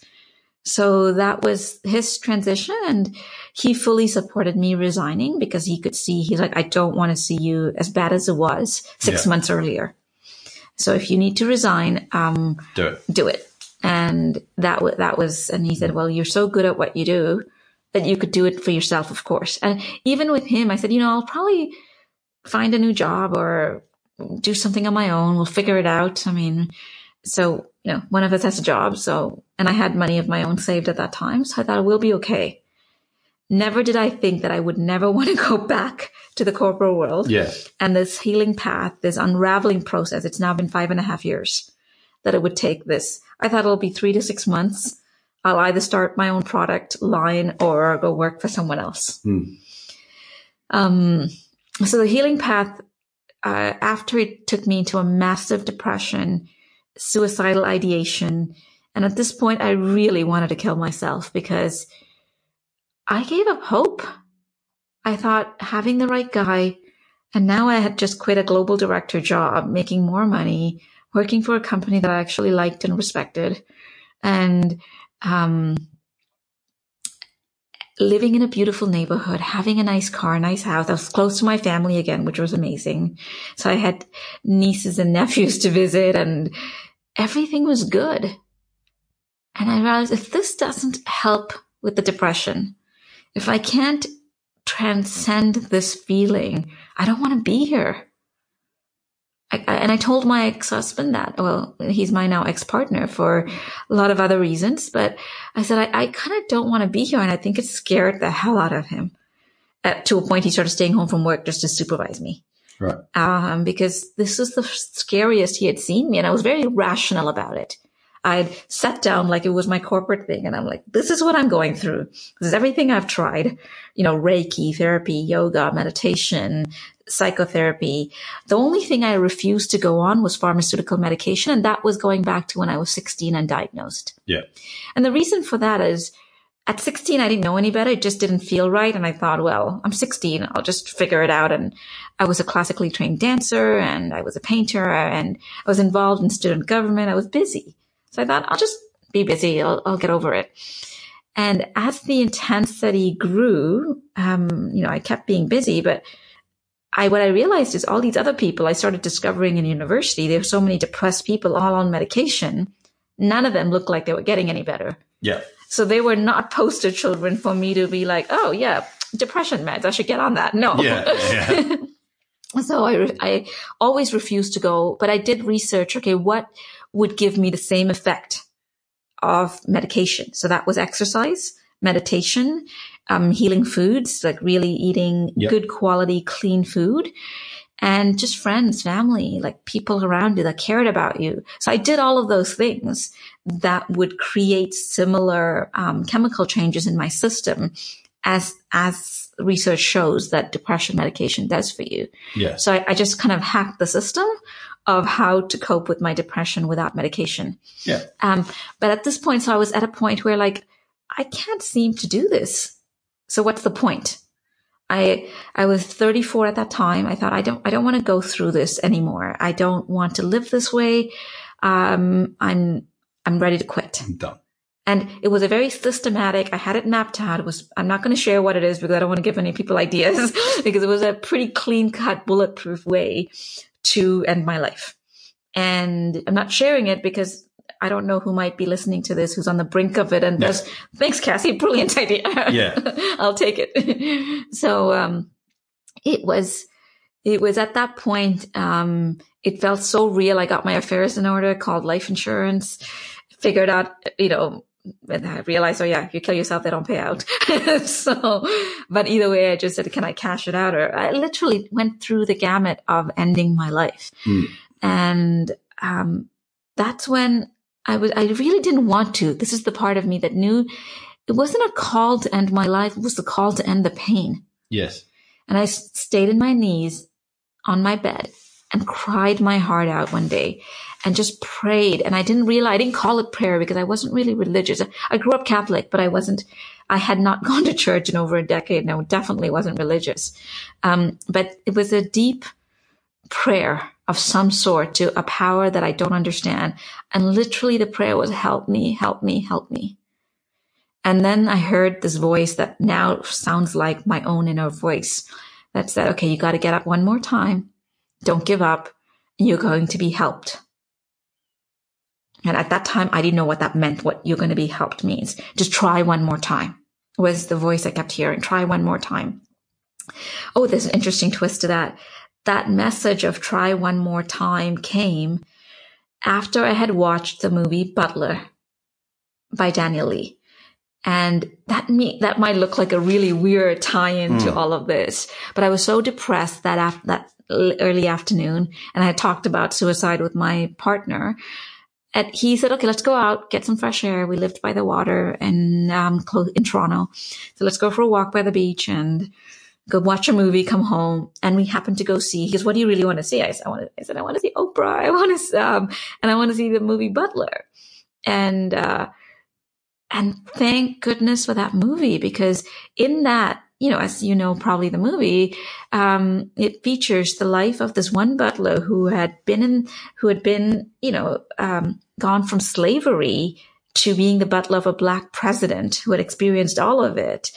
So that was his transition and he fully supported me resigning because he could see, he's like, I don't want to see you as bad as it was six yeah. months earlier. So if you need to resign, um, do it. Do it. And that w- that was, and he said, well, you're so good at what you do that you could do it for yourself, of course. And even with him, I said, you know, I'll probably find a new job or do something on my own. We'll figure it out. I mean, so, you know, one of us has a job. So, and I had money of my own saved at that time. So I thought we'll be okay. Never did I think that I would never want to go back to the corporate world. Yes. And this healing path, this unraveling process, it's now been five and a half years that it would take this. I thought it'll be three to six months. I'll either start my own product line or go work for someone else. Mm. Um, so the healing path, uh, after it took me into a massive depression, suicidal ideation. And at this point, I really wanted to kill myself because I gave up hope. I thought having the right guy, and now I had just quit a global director job, making more money, working for a company that I actually liked and respected, and um, living in a beautiful neighborhood, having a nice car, nice house. I was close to my family again, which was amazing. So I had nieces and nephews to visit and everything was good. And I realized if this doesn't help with the depression, if I can't transcend this feeling, I don't want to be here. I, and I told my ex-husband that. Well, he's my now ex-partner for a lot of other reasons, but I said I, I kind of don't want to be here, and I think it scared the hell out of him. At, to a point, he started staying home from work just to supervise me. Right. Um, because this is the scariest he had seen me, and I was very rational about it. I'd sat down like it was my corporate thing, and I'm like, "This is what I'm going through. This is everything I've tried. You know, Reiki, therapy, yoga, meditation, psychotherapy. The only thing I refused to go on was pharmaceutical medication. And that was going back to when I was 16 and diagnosed. Yeah. And the reason for that is at 16, I didn't know any better. It just didn't feel right. And I thought, well, I'm 16. I'll just figure it out. And I was a classically trained dancer and I was a painter and I was involved in student government. I was busy. So I thought I'll just be busy. I'll, I'll get over it. And as the intensity grew, um, you know, I kept being busy, but I, what I realized is all these other people I started discovering in university, there were so many depressed people all on medication. None of them looked like they were getting any better. Yeah. So they were not poster children for me to be like, oh yeah, depression meds. I should get on that. No. Yeah. yeah. so I, I always refused to go, but I did research. Okay. What would give me the same effect of medication? So that was exercise, meditation, um, healing foods, like really eating yep. good quality, clean food and just friends, family, like people around you that cared about you. So I did all of those things that would create similar um, chemical changes in my system as, as research shows that depression medication does for you. Yeah. So I, I just kind of hacked the system of how to cope with my depression without medication. Yeah. Um, but at this point, so I was at a point where like, I can't seem to do this. So what's the point? I I was 34 at that time. I thought I don't I don't want to go through this anymore. I don't want to live this way. Um, I'm I'm ready to quit. I'm done. And it was a very systematic. I had it mapped out. It was. I'm not going to share what it is because I don't want to give any people ideas because it was a pretty clean cut, bulletproof way to end my life. And I'm not sharing it because I don't know who might be listening to this who's on the brink of it and yeah. does, thanks, Cassie, brilliant idea. Yeah. I'll take it. so, um, it was, it was at that point, um, it felt so real. I got my affairs in order, called life insurance, figured out, you know, and I realized, oh yeah, if you kill yourself, they don't pay out. so, but either way, I just said, can I cash it out? Or I literally went through the gamut of ending my life. Mm. And, um, that's when I was, I really didn't want to. This is the part of me that knew it wasn't a call to end my life. It was the call to end the pain. Yes. And I stayed in my knees on my bed and cried my heart out one day and just prayed. And I didn't realize, I didn't call it prayer because I wasn't really religious. I grew up Catholic, but I wasn't, I had not gone to church in over a decade I definitely wasn't religious. Um, but it was a deep prayer of some sort to a power that I don't understand. And literally the prayer was, help me, help me, help me. And then I heard this voice that now sounds like my own inner voice that said, okay, you got to get up one more time. Don't give up. You're going to be helped. And at that time, I didn't know what that meant, what you're going to be helped means. Just try one more time was the voice I kept hearing. Try one more time. Oh, there's an interesting twist to that that message of try one more time came after I had watched the movie Butler by Daniel Lee. And that me, that might look like a really weird tie-in mm. to hmm. all of this, but I was so depressed that after that early afternoon and I had talked about suicide with my partner. And he said, okay, let's go out, get some fresh air. We lived by the water and, um, in Toronto. So let's go for a walk by the beach and, go watch a movie, come home, and we happened to go see. He goes, "What do you really want to see?" I said, "I want to." I said, "I want to see Oprah. I want to, um, and I want to see the movie Butler." And uh, And thank goodness for that movie because in that, you know, as you know, probably the movie, um, it features the life of this one butler who had been in, who had been, you know, um, gone from slavery to being the butler of a black president who had experienced all of it.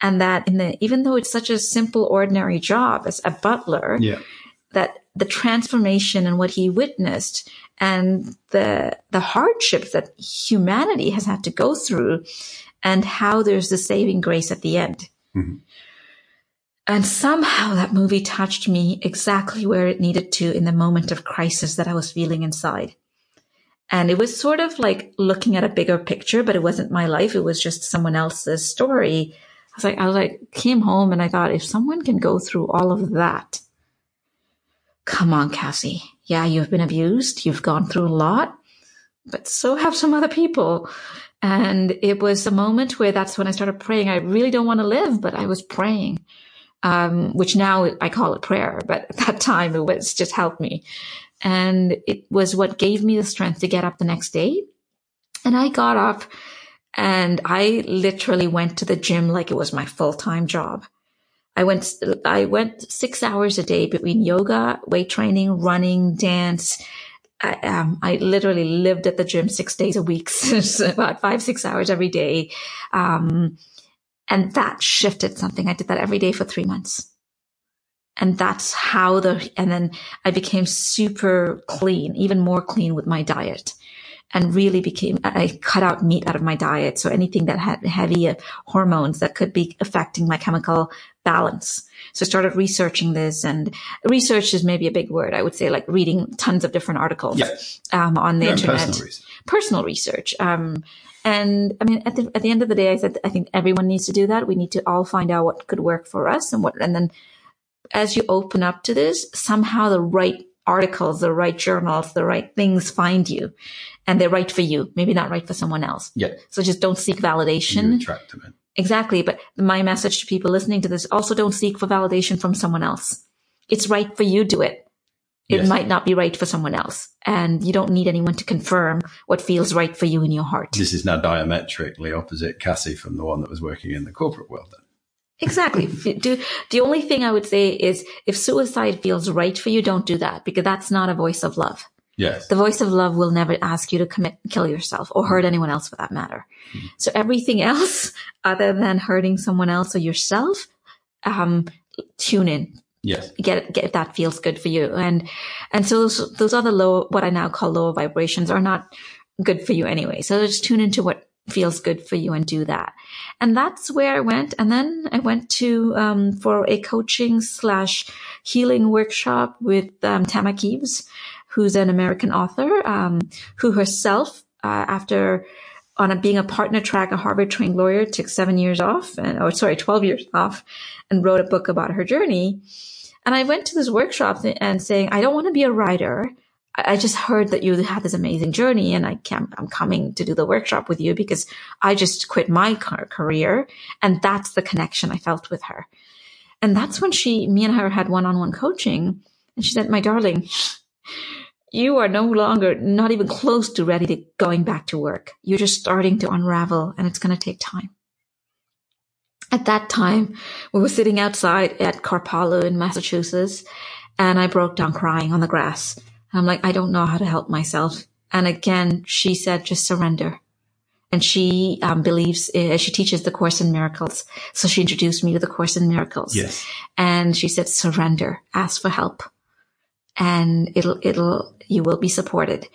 And that in the, even though it's such a simple, ordinary job as a butler, Yeah. that the transformation and what he witnessed and the the hardships that humanity has had to go through and how there's the saving grace at the end. Mhm. And somehow that movie touched me exactly where it needed to in the moment of crisis that I was feeling inside. And it was sort of like looking at a bigger picture, but it wasn't my life. It was just someone else's story. I was like, I was like, came home and I thought, if someone can go through all of that, come on, Cassie. Yeah, you've been abused. You've gone through a lot, but so have some other people. And it was a moment where that's when I started praying. I really don't want to live, but I was praying, um, which now I call it prayer, but at that time it was just helped me. And it was what gave me the strength to get up the next day. And I got up and I literally went to the gym like it was my full time job. I went, I went six hours a day between yoga, weight training, running, dance. I, um, I literally lived at the gym six days a week, about five, six hours every day. Um, and that shifted something. I did that every day for three months. And that's how the, and then I became super clean, even more clean with my diet and really became, I cut out meat out of my diet. So anything that had heavy hormones that could be affecting my chemical balance. So I started researching this and research is maybe a big word. I would say like reading tons of different articles Yeah. um, on the Yeah, internet personal reason. personal research. Um, and I mean, at the, at the end of the day, I said, I think everyone needs to do that. We need to all find out what could work for us and what, and then as you open up to this, somehow the right articles, the right journals, the right things find you and they're right for you, maybe not right for someone else. Yeah. So just don't seek validation. You attract them in. Exactly. But my message to people listening to this also don't seek for validation from someone else. It's right for you. Do it. It Yes. might not be right for someone else. And you don't need anyone to confirm what feels right for you in your heart. This is now diametrically opposite Cassie from the one that was working in the corporate world. Then. Exactly. Do, the only thing I would say is if suicide feels right for you, don't do that because that's not a voice of love. Yes. The voice of love will never ask you to commit, kill yourself or hurt anyone else for that matter. So everything else other than hurting someone else or yourself, um, tune in, yes. get get that feels good for you. And and so those, those other low what i now call lower vibrations are not good for you anyway. So just tune into what feels good for you and do that. And that's where i went. And then i went to um, for a coaching slash healing workshop with um, Tama Kieves, who's an american author um, who herself uh, after on a, being a partner track, a Harvard trained lawyer, took seven years off, and, or sorry, 12 years off, and wrote a book about her journey. And I went to this workshop and saying, I don't want to be a writer. I just heard that you had this amazing journey and I can I'm coming to do the workshop with you because I just quit my car- career. And that's the connection I felt with her. And that's when she, me and her had one-on-one coaching. And she said, my darling, you are no longer, not even close to ready to going back to work. You're just starting to unravel and it's going to take time. At that time, we were sitting outside at Kripalu in Massachusetts and I broke down crying on the grass. And I'm like, I don't know how to help myself. And again, she said, just surrender. And she um, believes, uh, she teaches the Course in Miracles. So she introduced me to the Course in Miracles. Yes. And she said, surrender, ask for help and it'll, it'll, you will be supported.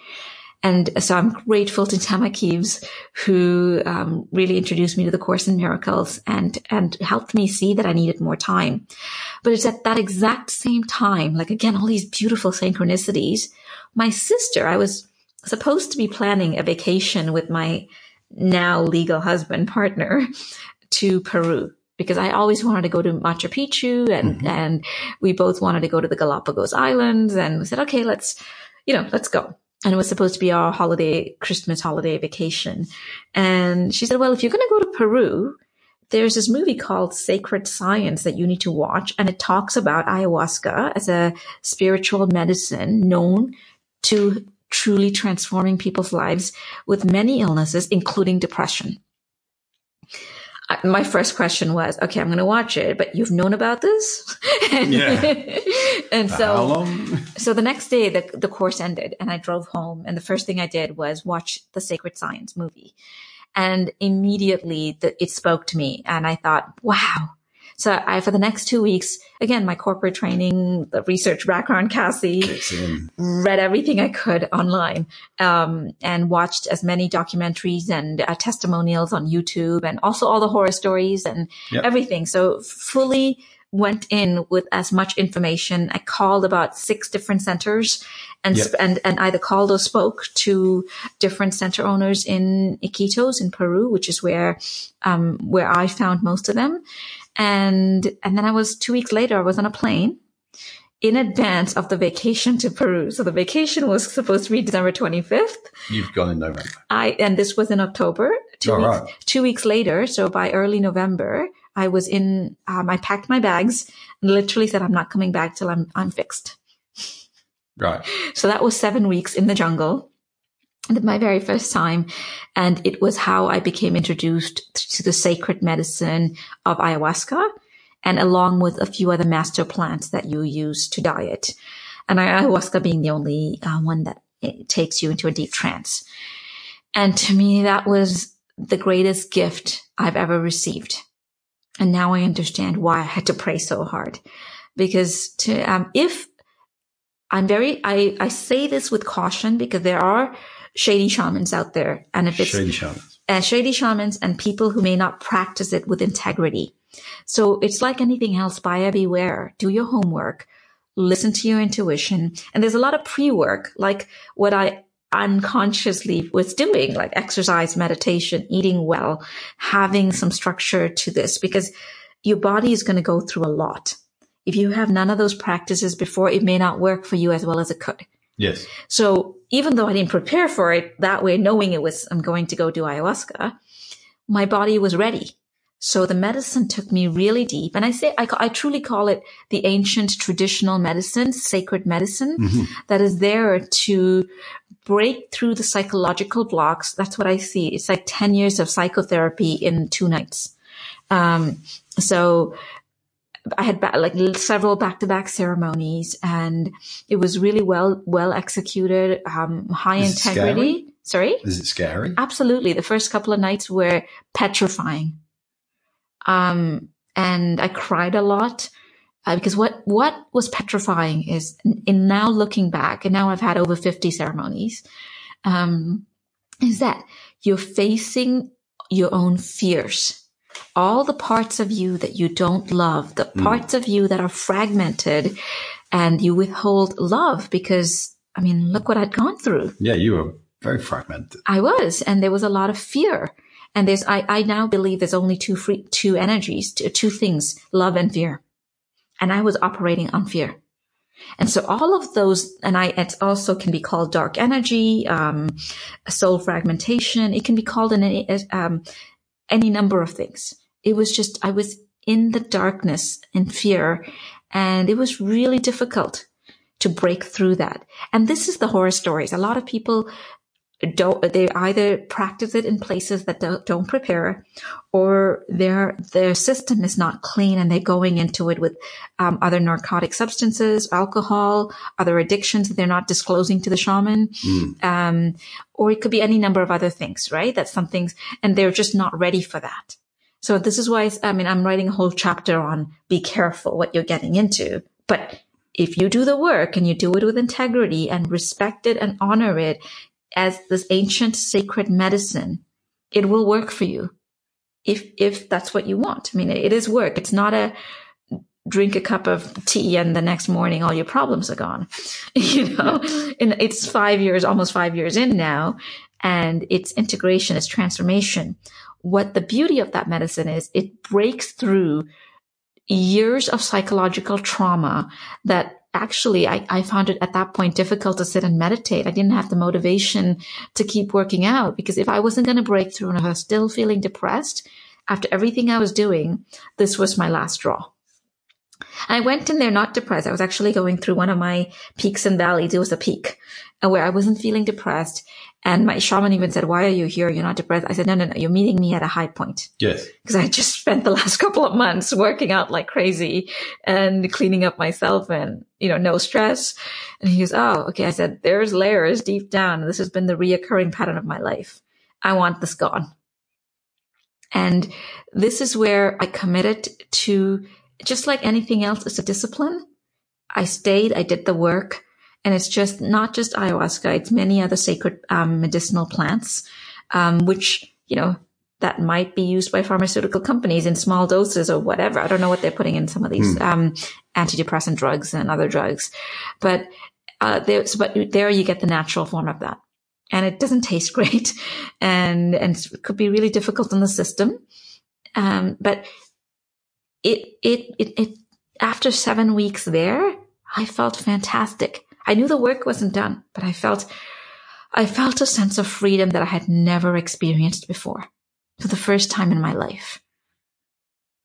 And so I'm grateful to Tama Kieves, who um, really introduced me to the Course in Miracles and and helped me see that I needed more time. But it's at that exact same time, like again, all these beautiful synchronicities. My sister, I was supposed to be planning a vacation with my now legal husband partner to Peru because I always wanted to go to Machu Picchu and, Mhm. and we both wanted to go to the Galapagos Islands and we said, okay, let's, you know, let's go. And it was supposed to be our holiday, Christmas holiday vacation. And she said, well, if you're going to go to Peru, there's this movie called Sacred Science that you need to watch. And it talks about ayahuasca as a spiritual medicine known to truly transforming people's lives with many illnesses, including depression. My first question was, okay, I'm going to watch it, but you've known about this? Yeah. and so, so the next day, the, the course ended and I drove home. And the first thing I did was watch the Sacred Science movie. And immediately the, it spoke to me. And I thought, wow. So I, for the next two weeks, again, my corporate training, the research background, Cassie, read everything I could online, um, and watched as many documentaries and uh, testimonials on YouTube and also all the horror stories and Yep. everything. So fully went in with as much information. I called about six different centers and, Yep. sp- and, and either called or spoke to different center owners in Iquitos in Peru, which is where, um, where I found most of them. And, and then I was two weeks later, I was on a plane in advance of the vacation to Peru. So the vacation was supposed to be December 25th. You've gone in November. I, and this was in October, two, All weeks, right. two weeks later. So by early November, I was in, um, I packed my bags and literally said, I'm not coming back till I'm, I'm fixed. Right. So that was seven weeks in the jungle. My very first time. And it was how I became introduced to the sacred medicine of ayahuasca and along with a few other master plants that you use to diet. And ayahuasca being the only uh, one that takes you into a deep trance. And to me, that was the greatest gift I've ever received. And now I understand why I had to pray so hard because to, um, if I'm very, I, I say this with caution because there are shady shamans out there. And if it's Shady shamans. uh, shady shamans and people who may not practice it with integrity. So it's like anything else, buyer beware, do your homework, listen to your intuition. And there's a lot of pre-work, like what I unconsciously was doing, like exercise, meditation, eating well, having some structure to this because your body is going to go through a lot. If you have none of those practices before, it may not work for you as well as it could. Yes. So even though I didn't prepare for it that way, knowing it was, I'm going to go do ayahuasca, my body was ready. So the medicine took me really deep. And I say, I, I truly call it the ancient traditional medicine, sacred medicine Mhm. that is there to break through the psychological blocks. That's what I see. It's like 10 years of psychotherapy in two nights. Um, so I had like several back-to-back ceremonies and it was really well, well executed, um, high Is integrity. Sorry? Is it scary? Absolutely. The first couple of nights were petrifying. Um, and I cried a lot. Uh, because what, what was petrifying is in now looking back, and now I've had over 50 ceremonies, um, is that you're facing your own fears. All the parts of you that you don't love, the parts of you that are fragmented and you withhold love because, I mean, look what I'd gone through. Yeah, you were very fragmented. I was, and there was a lot of fear. And there's, I, I now believe there's only two free, two energies, two, two things, love and fear. And I was operating on fear. And so all of those, and I, it also can be called dark energy, um, soul fragmentation. It can be called an, um, any number of things. It was just, I was in the darkness and fear and it was really difficult to break through that. And this is the horror stories. A lot of people don't, they either practice it in places that don't, don't prepare or their, their system is not clean and they're going into it with um, other narcotic substances, alcohol, other addictions that they're not disclosing to the shaman. Mm. Um, or it could be any number of other things, right? That's some things, and they're just not ready for that. So this is why, I mean, I'm writing a whole chapter on be careful what you're getting into. But if you do the work and you do it with integrity and respect it and honor it as this ancient sacred medicine, it will work for you. If, if that's what you want. I mean, it is work. It's not a drink a cup of tea and the next morning all your problems are gone. you know, and it's five years, almost five years in now and it's integration, it's transformation. What the beauty of that medicine is, it breaks through years of psychological trauma that actually I, I found it at that point difficult to sit and meditate. I didn't have the motivation to keep working out because if I wasn't going to break through and I was still feeling depressed after everything I was doing, this was my last straw. I went in there not depressed. I was actually going through one of my peaks and valleys. It was a peak uh, where I wasn't feeling depressed. And my shaman even said, why are you here? You're not depressed. I said, no, no, no. You're meeting me at a high point. Yes. Because I just spent the last couple of months working out like crazy and cleaning up myself and, you know, no stress. And he goes, Oh, okay. I said, there's layers deep down. This has been the reoccurring pattern of my life. I want this gone. And this is where I committed to just like anything else, it's a discipline. I stayed, I did the work, and it's just not just ayahuasca, it's many other sacred um, medicinal plants, um, which, you know, that might be used by pharmaceutical companies in small doses or whatever. I don't know what they're putting in some of these mm. um, antidepressant drugs and other drugs, but uh, there's but there you get the natural form of that, and it doesn't taste great, and and it could be really difficult in the system. Um, but it, it, it, it, after seven weeks there, I felt fantastic. I knew the work wasn't done, but I felt, I felt a sense of freedom that I had never experienced before for the first time in my life.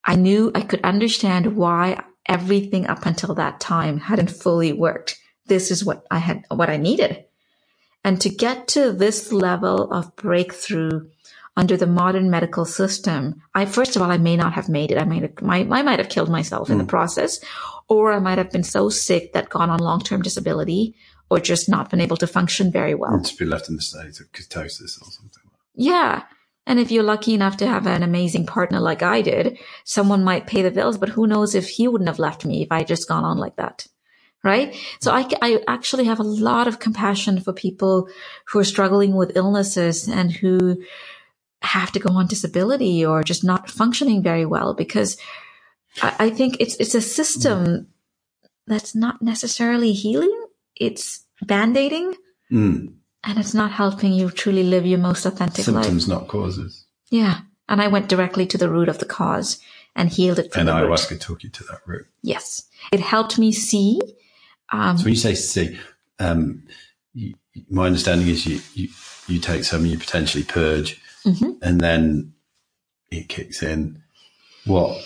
I knew I could understand why everything up until that time hadn't fully worked. This is what I had, what I needed. And to get to this level of breakthrough under the modern medical system, I first of all, I may not have made it. I might have, I, I might have killed myself mm. in the hmm. process, or I might have been so sick that gone on long term disability, or just not been able to function very well. And to be left in the state of ketosis or something. Yeah. And if you're lucky enough to have an amazing partner like I did, someone might pay the bills, but who knows if he wouldn't have left me if I just gone on like that. Right. So I, I actually have a lot of compassion for people who are struggling with illnesses and who have to go on disability or just not functioning very well because I, I think it's it's a system that's not necessarily healing. It's band-aiding. Mm. And it's not helping you truly live your most authentic Symptoms, life. not causes. Yeah. And I went directly to the root of the cause and healed it from and ayahuasca root. took you to that root. Yes. It helped me see. Um, so when you say see, um, you, my understanding is you, you, you take some, you potentially purge, mm-hmm. and then it kicks in. What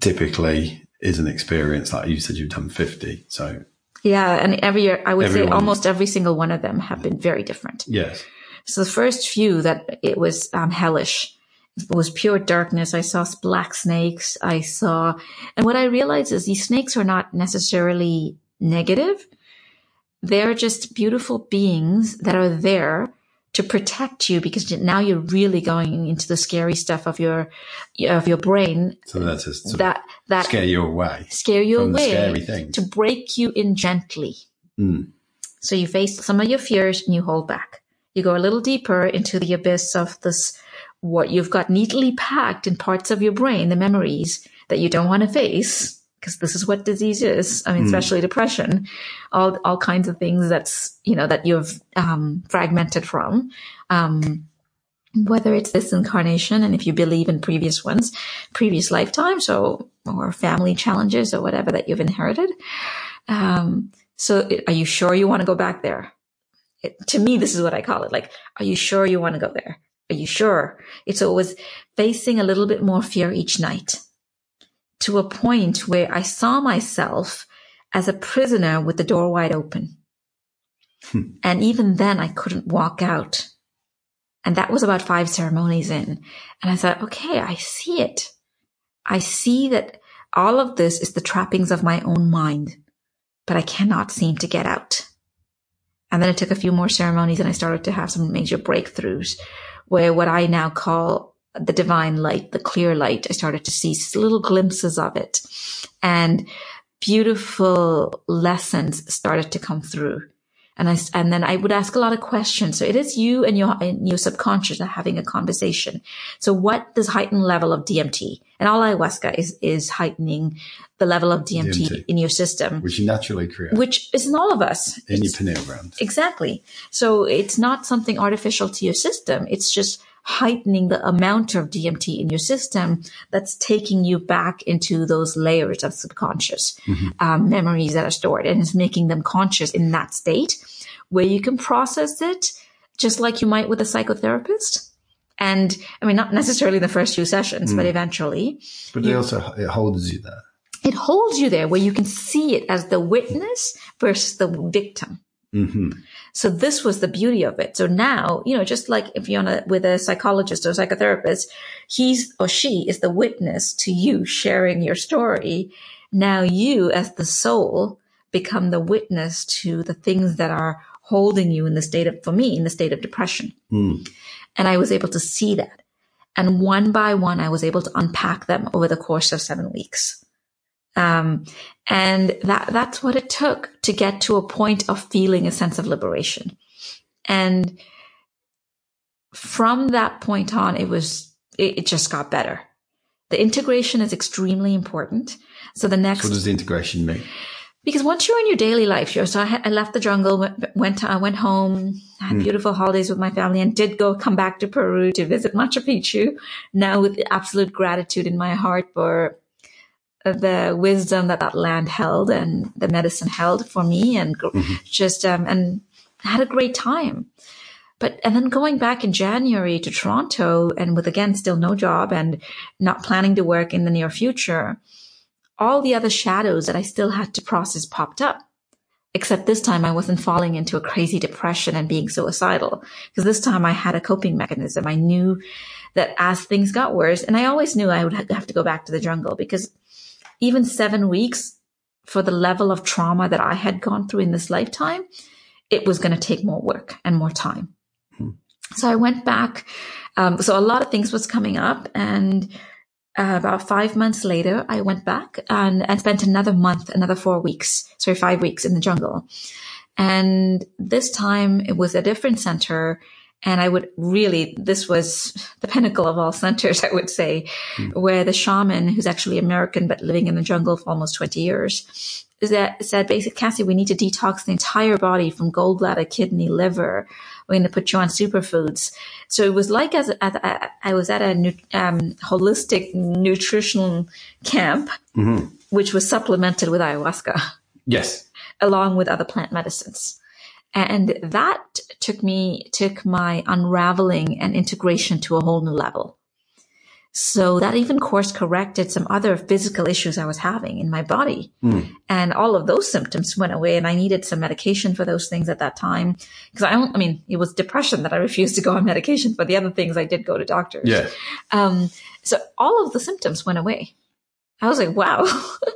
typically is an experience like you said you've done 50 so. Yeah and every year i would Everyone, say almost every single one of them have been very different. Yes. So the first few that it was um, hellish it was pure darkness. I saw black snakes. I saw and what i realized is these snakes are not necessarily negative. They're just beautiful beings that are there to protect you because now you're really going into the scary stuff of your of your brain. So that's just that that scare you away, scare you away, scary things to break you in gently. Mm. So you face some of your fears and you hold back. You go a little deeper into the abyss of this what you've got neatly packed in parts of your brain, the memories that you don't want to face because this is what disease is. I mean, mm. especially depression, all, all kinds of things that's, you know, that you've, um, fragmented from. Um, whether it's this incarnation and if you believe in previous ones, previous lifetimes or, or family challenges or whatever that you've inherited. Um, so are you sure you want to go back there? It, to me, this is what I call it. Like, are you sure you want to go there? Are you sure? It's always facing a little bit more fear each night to a point where I saw myself as a prisoner with the door wide open. Hmm. And even then I couldn't walk out. And that was about five ceremonies in. And I thought, okay, I see it. I see that all of this is the trappings of my own mind, but I cannot seem to get out. And then it took a few more ceremonies and I started to have some major breakthroughs where what I now call the divine light, the clear light. I started to see little glimpses of it and beautiful lessons started to come through. And I, and then I would ask a lot of questions. So it is you and your, and your subconscious are having a conversation. So what does heightened level of DMT and all ayahuasca is, is heightening the level of DMT, DMT, in your system, which you naturally create, which is in all of us in it's, your pineal gland. Exactly. So it's not something artificial to your system. It's just heightening the amount of DMT in your system that's taking you back into those layers of subconscious mm-hmm. um, memories that are stored and is making them conscious in that state where you can process it just like you might with a psychotherapist. And I mean, not necessarily the first few sessions, mm. but eventually. But it also, it holds you there. it holds you there where you can see it as the witness versus the victim. Hmm So this was the beauty of it. So now, you know, just like if you're on a, with a psychologist or psychotherapist, he's or she is the witness to you sharing your story. Now you as the soul become the witness to the things that are holding you in the state of, for me, in the state of depression. Mm. And I was able to see that. And one by one, I was able to unpack them over the course of seven weeks. Um, and that, that's what it took to get to a point of feeling a sense of liberation. And from that point on, it was, it, it just got better. The integration is extremely important. So the next So what does the integration mean? because once you're in your daily life, you're, so I, I left the jungle, went, went, to, I went home, had beautiful holidays with my family and did go come back to Peru to visit Machu Picchu. Now with absolute gratitude in my heart for the wisdom that that land held and the medicine held for me and gr- just, um, and had a great time. But, and then going back in January to Toronto and with again, still no job and not planning to work in the near future, all the other shadows that I still had to process popped up. Except this time I wasn't falling into a crazy depression and being suicidal. Because this time I had a coping mechanism. I knew that as things got worse, and I always knew I would have to go back to the jungle because even seven weeks for the level of trauma that I had gone through in this lifetime, it was going to take more work and more time. So I went back. Um, so a lot of things was coming up and uh, about five months later, I went back and, and spent another month, another four weeks, sorry, five weeks in the jungle. And this time it was a different center. And I would really, this was the pinnacle of all centers, I would say, where the shaman, who's actually American, but living in the jungle for almost 20 years, is that said, basically, Cassie, we need to detox the entire body from gallbladder, kidney, liver. We're going to put you on superfoods. So it was like as, as I was at a um, holistic nutritional camp, which was supplemented with ayahuasca Yes. along with other plant medicines. And that took me, took my unraveling and integration to a whole new level. So that even course corrected some other physical issues I was having in my body. And all of those symptoms went away and I needed some medication for those things at that time. Cause I don't, I mean, it was depression that I refused to go on medication for the other things I did go to doctors. Yeah. Um, so all of the symptoms went away. I was like, wow,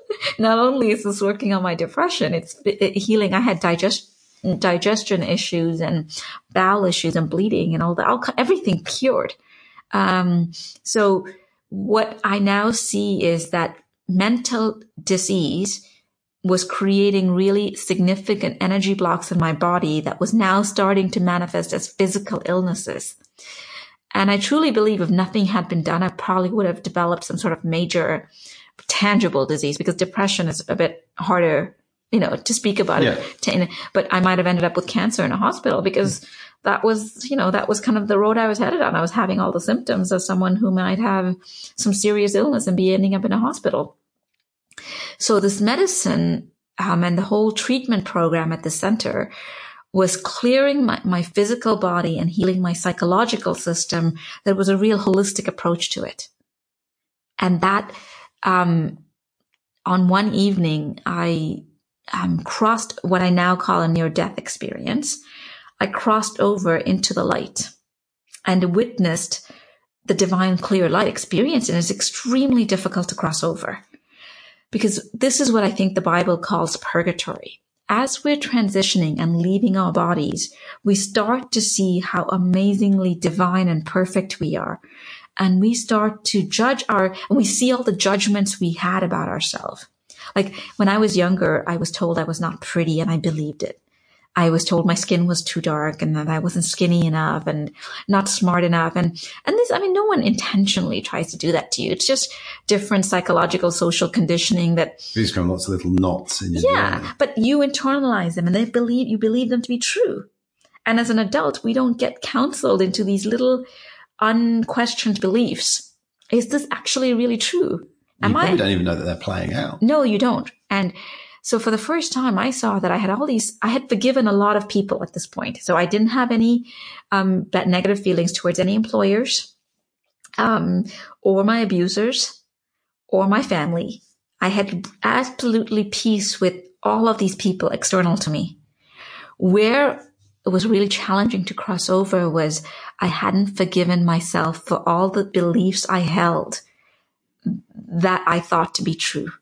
not only is this working on my depression, it's healing. I had digest, digestion issues and bowel issues and bleeding and all the all, everything cured. Um, so what I now see is that mental disease was creating really significant energy blocks in my body that was now starting to manifest as physical illnesses. And I truly believe if nothing had been done, I probably would have developed some sort of major tangible disease because depression is a bit harder, you know, to speak about Yeah. it. To, but I might have ended up with cancer in a hospital because that was, you know, that was kind of the road I was headed on. I was having all the symptoms of someone who might have some serious illness and be ending up in a hospital. So this medicine um, and the whole treatment program at the center was clearing my, my physical body and healing my psychological system. There was a real holistic approach to it. And that, um, on one evening, I um, crossed what I now call a near death experience. I crossed over into the light and witnessed the divine clear light experience. And it's extremely difficult to cross over because this is what I think the Bible calls purgatory. As we're transitioning and leaving our bodies, we start to see how amazingly divine and perfect we are. And we start to judge our, and we see all the judgments we had about ourselves. Like when I was younger, I was told I was not pretty and I believed it. I was told my skin was too dark and that I wasn't skinny enough and not smart enough. And, and this, I mean, no one intentionally tries to do that to you. It's just different psychological, social conditioning that, These come lots of little knots in your yeah, brain. but you internalize them and they believe, you believe them to be true. And as an adult, we don't get counseled into these little unquestioned beliefs. Is this actually really true? You probably don't even know that they're playing out. No, you don't. And so for the first time, I saw that I had all these, I had forgiven a lot of people at this point. So I didn't have any um, bad negative feelings towards any employers um, or my abusers or my family. I had absolutely peace with all of these people external to me. Where it was really challenging to cross over was I hadn't forgiven myself for all the beliefs I held that I thought to be true.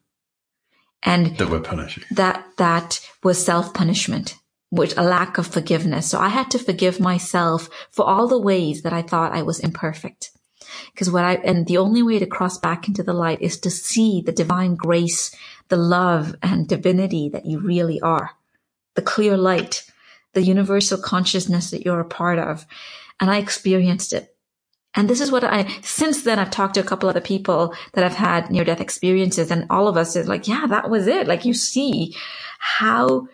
And that were punishing. That, that was self punishment, which a lack of forgiveness. So I had to forgive myself for all the ways that I thought I was imperfect. Because what I, and the only way to cross back into the light is to see the divine grace, the love and divinity that you really are, the clear light, the universal consciousness that you're a part of. And I experienced it. And this is what I, since then I've talked to a couple other people that have had near death experiences and all of us is like, yeah, that was it. Like you see how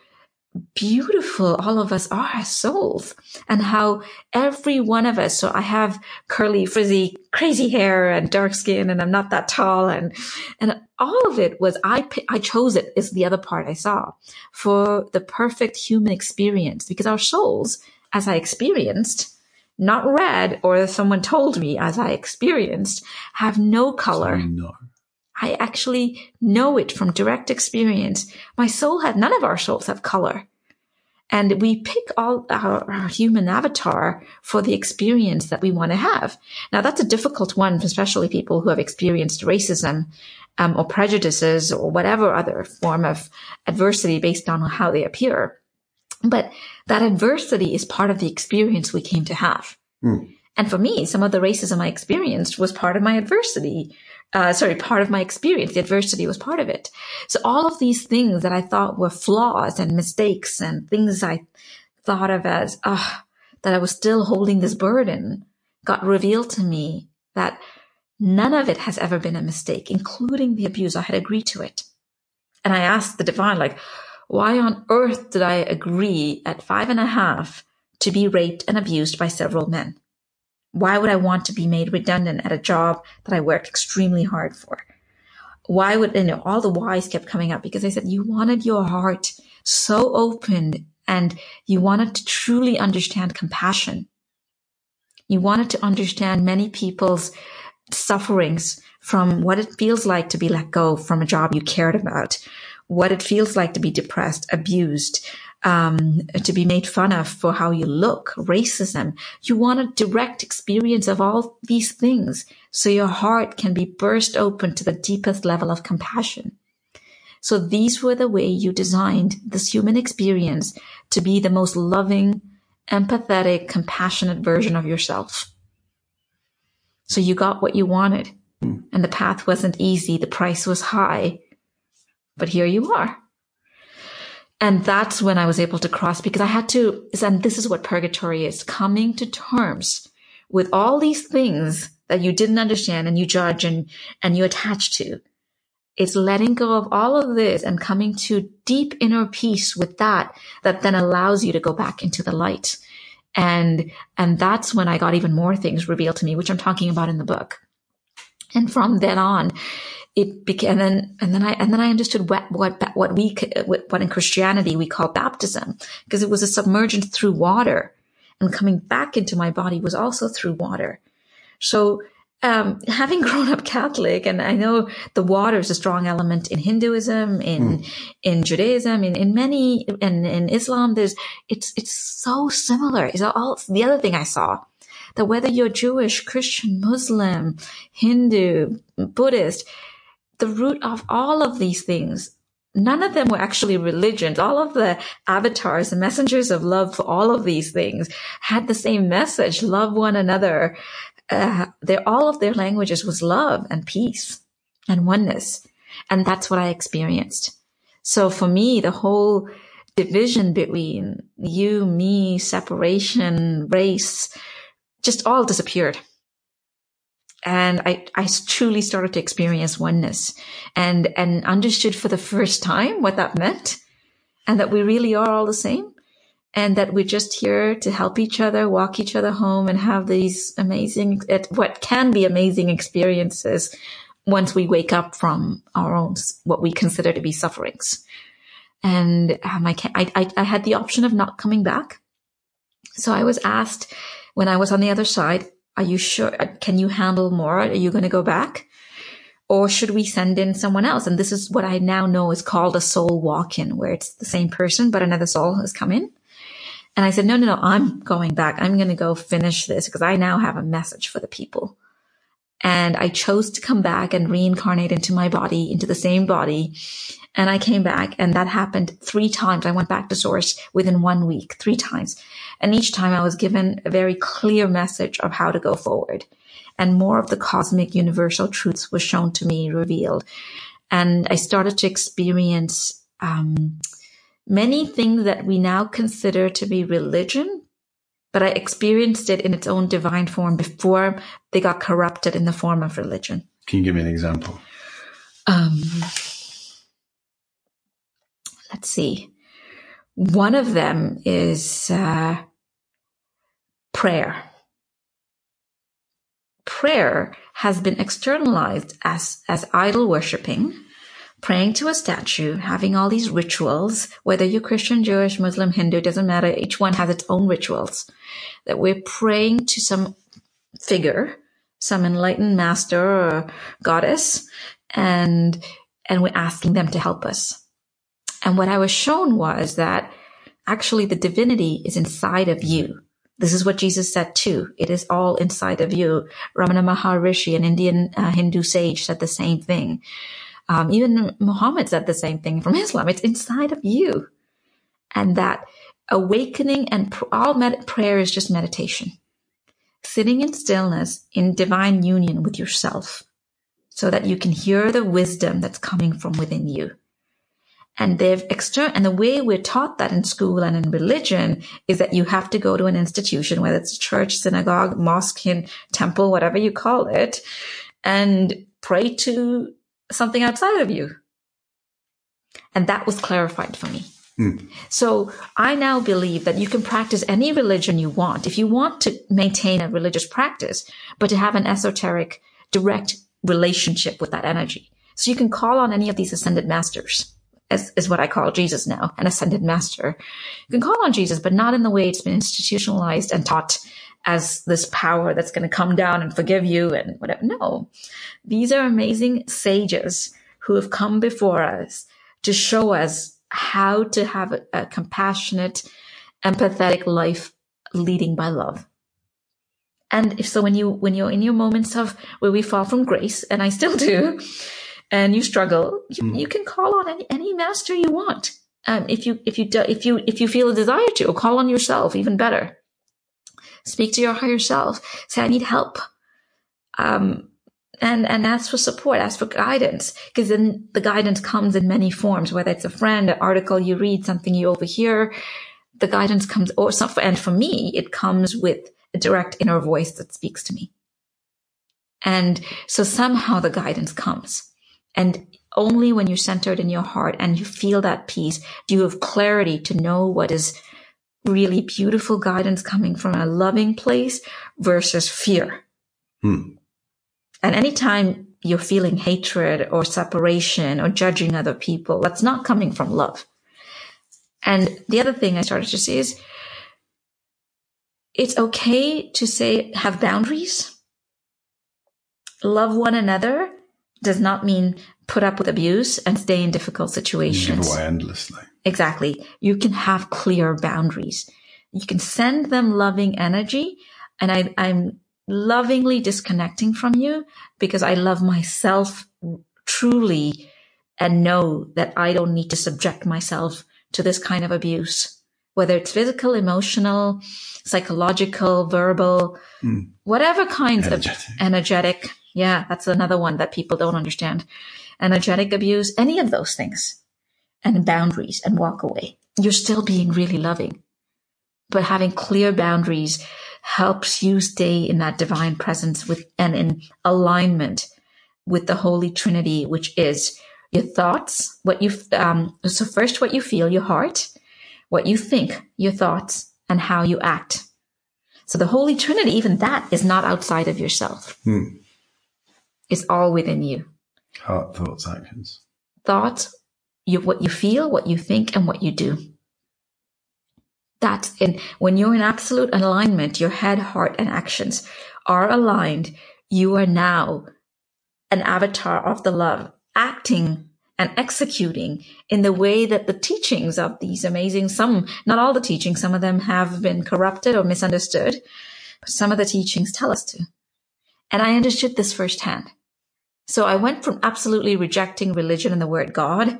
beautiful all of us are as souls and how every one of us. So I have curly, frizzy, crazy hair and dark skin and I'm not that tall. And, and all of it was, I, I chose it is the other part I saw for the perfect human experience because our souls, as I experienced, not read or someone told me as I experienced, have no color. no. I actually know it from direct experience. My soul had none of our souls have color. And we pick all our, our, human avatar for the experience that we want to have. Now that's a difficult one, especially people who have experienced racism um, or prejudices or whatever other form of adversity based on how they appear. But that adversity is part of the experience we came to have. Mm. And for me, some of the racism I experienced was part of my adversity uh, sorry, part of my experience. The adversity was part of it. So all of these things that I thought were flaws and mistakes and things I thought of as, ah, uh, that I was still holding this burden got revealed to me that none of it has ever been a mistake, including the abuse. I had agreed to it. And I asked the divine, like, why on earth did I agree at five and a half to be raped and abused by several men? Why would I want to be made redundant at a job that I worked extremely hard for? Why would, you know, all the whys kept coming up because I said you wanted your heart so open and you wanted to truly understand compassion. You wanted to understand many people's sufferings from what it feels like to be let go from a job you cared about, what it feels like to be depressed, abused, um, to be made fun of for how you look, racism. You want a direct experience of all these things so your heart can be burst open to the deepest level of compassion. So these were the way you designed this human experience to be the most loving, empathetic, compassionate version of yourself. So you got what you wanted mm. and the path wasn't easy. The price was high, but here you are. And that's when I was able to cross because I had to, and this is what purgatory is coming to terms with all these things that you didn't understand and you judge and, and you attach to. It's letting go of all of this and coming to deep inner peace with that, that then allows you to go back into the light. And, and that's when I got even more things revealed to me, which I'm talking about in the book. And from then on, it began, and then, and then I, and then I understood what, what, what we, what in Christianity we call baptism, because it was a submergence through water and coming back into my body was also through water. So, um, having grown up Catholic, and I know the water is a strong element in Hinduism, in mm. in Judaism, in in many, in in Islam. There's it's it's so similar. Is all the other thing I saw that whether you're Jewish, Christian, Muslim, Hindu, Buddhist, the root of all of these things none of them were actually religions. All of the avatars and messengers of love for all of these things had the same message: love one another. Uh, their all of their languages was love and peace and oneness, and that's what I experienced. So for me, the whole division between you, me, separation, race, just all disappeared and I, I truly started to experience oneness and, and understood for the first time what that meant and that we really are all the same and that we're just here to help each other, walk each other home and have these amazing, what can be amazing experiences once we wake up from our own, what we consider to be sufferings. And um, I, I, I had the option of not coming back. So I was asked when I was on the other side, are you sure? Uh, can you handle more? Are you going to go back? or should we send in someone else? And this is what I now know is called a soul walk in, where it's the same person, but another soul has come in. And I said, no, no, no, I'm going back. I'm going to go finish this because I now have a message for the people. And I chose to come back and reincarnate into my body, into the same body. And I came back and that happened three times. I went back to source within one week, three times. And each time I was given a very clear message of how to go forward. And more of the cosmic universal truths was shown to me, revealed. And I started to experience, um, many things that we now consider to be religion but I experienced it in its own divine form before they got corrupted in the form of religion. Can you give me an example? Um, let's see. One of them is uh, prayer. Prayer has been externalized as, as idol worshipping praying to a statue, having all these rituals, whether you're Christian, Jewish, Muslim, Hindu, doesn't matter. Each one has its own rituals that we're praying to some figure, some enlightened master or goddess, and, and we're asking them to help us. And what I was shown was that actually the divinity is inside of you. This is what Jesus said too. It is all inside of you. Ramana Maharishi, an Indian uh, Hindu sage, said the same thing. Um, even Muhammad said the same thing from Islam. It's inside of you. And that awakening and pr- all med- prayer is just meditation. Sitting in stillness in divine union with yourself so that you can hear the wisdom that's coming from within you. And they've external, and the way we're taught that in school and in religion is that you have to go to an institution, whether it's a church, synagogue, mosque, temple, whatever you call it, and pray to something outside of you. And that was clarified for me. Mm. So I now believe that you can practice any religion you want. If you want to maintain a religious practice, but to have an esoteric, direct relationship with that energy. So you can call on any of these ascended masters, as is what I call Jesus now, an ascended master. You can call on Jesus, but not in the way it's been institutionalized and taught as this power that's going to come down and forgive you and whatever. No, these are amazing sages who have come before us to show us how to have a, a compassionate, empathetic life leading by love. And if so, when you, when you're in your moments of where we fall from grace, and I still do, and you struggle, you, mm. you can call on any, any master you want. Um, if you, if you, do, if you, if you feel a desire to, or call on yourself, even better. Speak to your higher self. Say, I need help. Um, and, and ask for support, ask for guidance, because then the guidance comes in many forms, whether it's a friend, an article you read, something you overhear, the guidance comes, or and for me, it comes with a direct inner voice that speaks to me. And so somehow the guidance comes. And only when you're centered in your heart and you feel that peace do you have clarity to know what is really beautiful guidance coming from a loving place versus fear. Hmm. And anytime you're feeling hatred or separation or judging other people, that's not coming from love. And the other thing I started to see is it's okay to say, have boundaries. Love one another does not mean put up with abuse and stay in difficult situations. Give away endlessly. Exactly. You can have clear boundaries. You can send them loving energy. And I, I'm lovingly disconnecting from you because I love myself truly and know that I don't need to subject myself to this kind of abuse, whether it's physical, emotional, psychological, verbal, mm. whatever kinds energetic. of energetic. Yeah, that's another one that people don't understand. Energetic abuse, any of those things and boundaries and walk away. You're still being really loving, but having clear boundaries helps you stay in that divine presence with and in alignment with the Holy Trinity, which is your thoughts, what you, um, so first what you feel, your heart, what you think, your thoughts, and how you act. So the Holy Trinity, even that is not outside of yourself. Hmm. It's all within you. Heart, thoughts, actions. Thoughts, you, what you feel, what you think, and what you do. That's in, when you're in absolute alignment, your head, heart, and actions are aligned. You are now an avatar of the love, acting and executing in the way that the teachings of these amazing, some, not all the teachings, some of them have been corrupted or misunderstood, but some of the teachings tell us to. And I understood this firsthand. So I went from absolutely rejecting religion and the word God.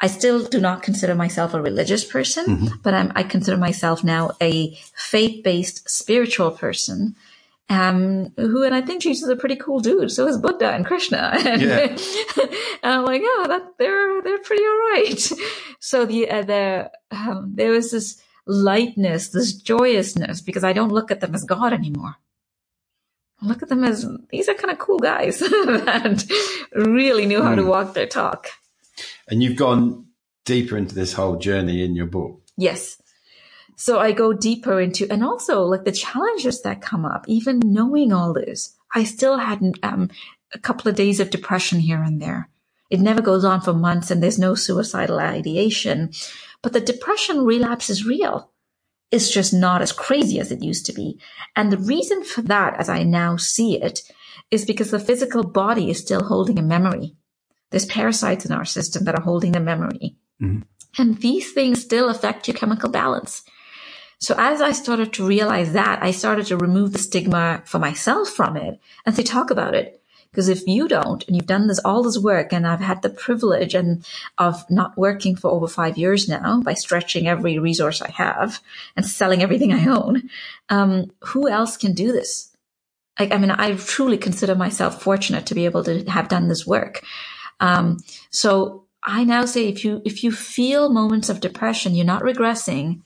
I still do not consider myself a religious person, mm-hmm. but I'm, I consider myself now a faith-based spiritual person um, who, and I think Jesus is a pretty cool dude. So is Buddha and Krishna. And, yeah. and I'm like, oh, that they're, they're pretty all right. So the, uh, the, um, there was this lightness, this joyousness, because I don't look at them as God anymore. Look at them as, these are kind of cool guys that really knew how mm. to hmm. walk their talk. And you've gone deeper into this whole journey in your book. Yes. So I go deeper into, and also like the challenges that come up, even knowing all this, I still had um, a couple of days of depression here and there. It never goes on for months and there's no suicidal ideation, but the depression relapse is real. It's just not as crazy as it used to be. And the reason for that, as I now see it, is because the physical body is still holding a memory. There's parasites in our system that are holding the memory. Mm-hmm. And these things still affect your chemical balance. So as I started to realize that, I started to remove the stigma for myself from it and say, talk about it. Because if you don't, and you've done this, all this work, and I've had the privilege and of not working for over five years now by stretching every resource I have and selling everything I own, um, who else can do this? I, I, mean, I truly consider myself fortunate to be able to have done this work. Um, so I now say, if you, if you feel moments of depression, you're not regressing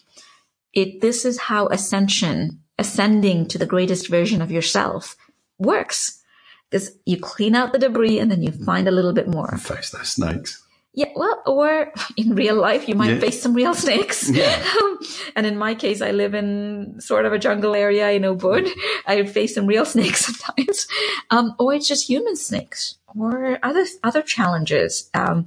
it, this is how ascension, ascending to the greatest version of yourself works. Because you clean out the debris and then you find a little bit more. Face those snakes. Yeah, well, or in real life, you might yeah. face some real snakes. Yeah. and in my case, I live in sort of a jungle area in Ubud. I face some real snakes sometimes. Um, or it's just human snakes or other, other challenges. Um,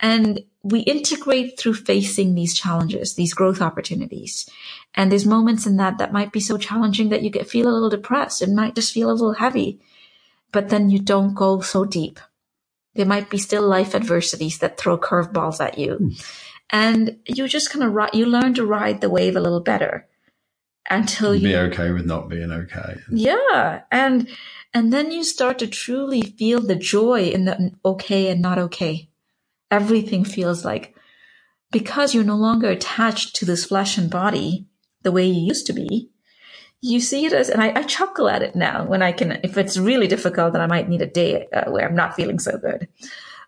and we integrate through facing these challenges, these growth opportunities. And there's moments in that that might be so challenging that you get feel a little depressed. It might just feel a little heavy, but then you don't go so deep. There might be still life adversities that throw curveballs at you. Mm. And you just kind of ride, you learn to ride the wave a little better until you be okay with not being okay. Yeah. And, and then you start to truly feel the joy in the okay and not okay everything feels like because you're no longer attached to this flesh and body the way you used to be, you see it as, and I, I chuckle at it now when I can, if it's really difficult, then I might need a day uh, where I'm not feeling so good.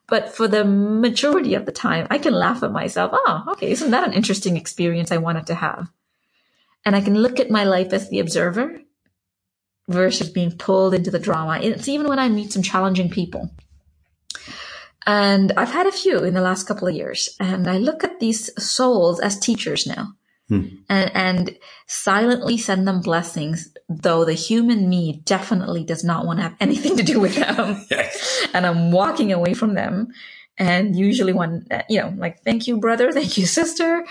But for the majority of the time, I can laugh at myself. Oh, okay. Isn't that an interesting experience I wanted to have? And I can look at my life as the observer versus being pulled into the drama. It's even when I meet some challenging people. And I've had a few in the last couple of years. And I look at these souls as teachers now. Hmm. And, and silently send them blessings, though the human me definitely does not want to have anything to do with them. yes. And I'm walking away from them. And usually when, you know, like, thank you, brother. Thank you, sister,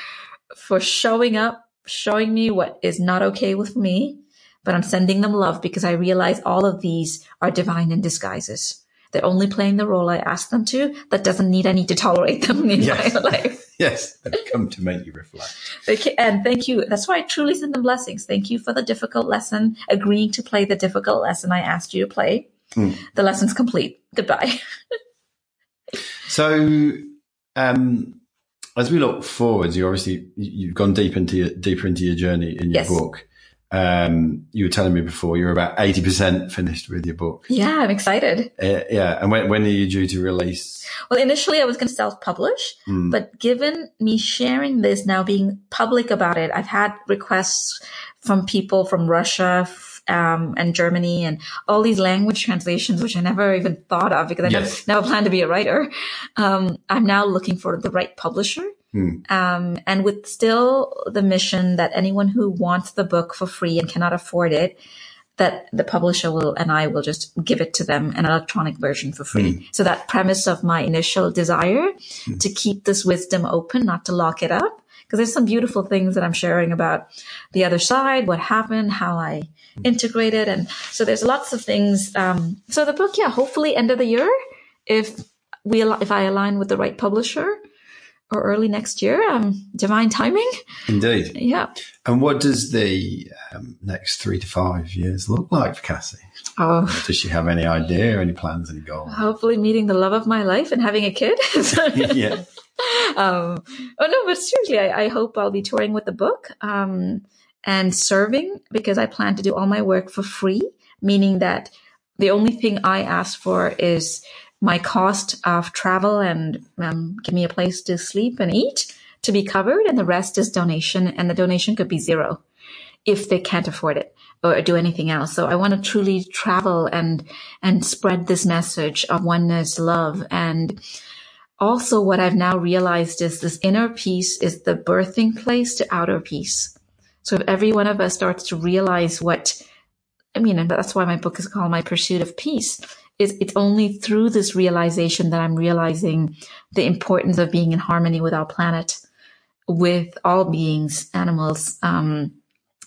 for showing up, showing me what is not okay with me. But I'm sending them love because I realize all of these are divine in disguises. They're only playing the role I ask them to. That doesn't need I need to tolerate them in yes. my life. yes, they've come to make you reflect. Okay, and thank you. That's why I truly send them blessings. Thank you for the difficult lesson, agreeing to play the difficult lesson I asked you to play. Mm. The lesson's complete. Goodbye. so, um, as we look forwards, you obviously you've gone deep into your, deeper into your journey in your yes. book. Um, you were telling me before you're about 80% finished with your book. Yeah, I'm excited. Uh, yeah. And when, when are you due to release? Well, initially I was going to self publish, mm. but given me sharing this now being public about it, I've had requests from people from Russia, um, and Germany and all these language translations, which I never even thought of because I yes. never, never planned to be a writer. Um, I'm now looking for the right publisher Hmm. Um, and with still the mission that anyone who wants the book for free and cannot afford it, that the publisher will and I will just give it to them an electronic version for free. Hmm. So that premise of my initial desire hmm. to keep this wisdom open, not to lock it up, because there's some beautiful things that I'm sharing about the other side, what happened, how I integrated. And so there's lots of things. Um, so the book, yeah, hopefully end of the year, if we, if I align with the right publisher or early next year, um, divine timing. Indeed. Yeah. And what does the um, next three to five years look like for Cassie? Oh, Does she have any idea, any plans, any goals? hopefully meeting the love of my life and having a kid. yeah. um, oh no, but seriously, I, I hope I'll be touring with the book um, and serving because I plan to do all my work for free, meaning that the only thing I ask for is my cost of travel and um, give me a place to sleep and eat to be covered, and the rest is donation, and the donation could be zero if they can't afford it or do anything else. So I want to truly travel and and spread this message of oneness, love, and also what I've now realized is this inner peace is the birthing place to outer peace. So if every one of us starts to realize what I mean, and that's why my book is called My Pursuit of Peace. Is it's only through this realization that I'm realizing the importance of being in harmony with our planet, with all beings, animals, um,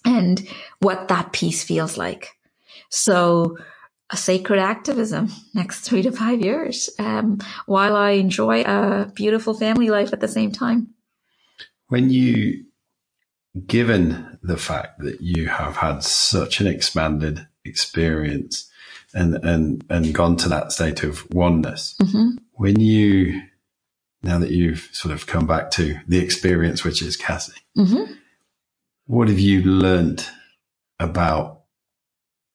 and what that peace feels like. So a sacred activism next three to five years, um, while I enjoy a beautiful family life at the same time. When you, given the fact that you have had such an expanded experience and, and, and gone to that state of oneness, Mm-hmm. when you, now that you've sort of come back to the experience, which is Cassie, Mm-hmm. what have you learned about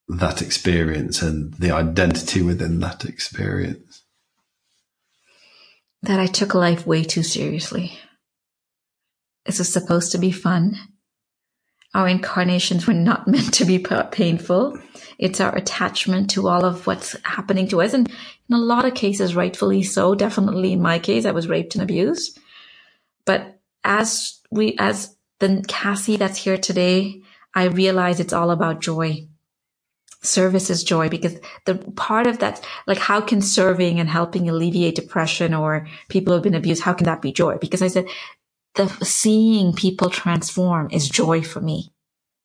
that experience and the identity within that experience? That I took life way too seriously. This is supposed to be fun. Our incarnations were not meant to be painful. It's our attachment to all of what's happening to us. And in a lot of cases, rightfully so. Definitely in my case, I was raped and abused. But as we, as the Cassie that's here today, I realize it's all about joy. Service is joy because the part of that, like how can serving and helping alleviate depression or people who have been abused, how can that be joy? Because I said, the seeing people transform is joy for me.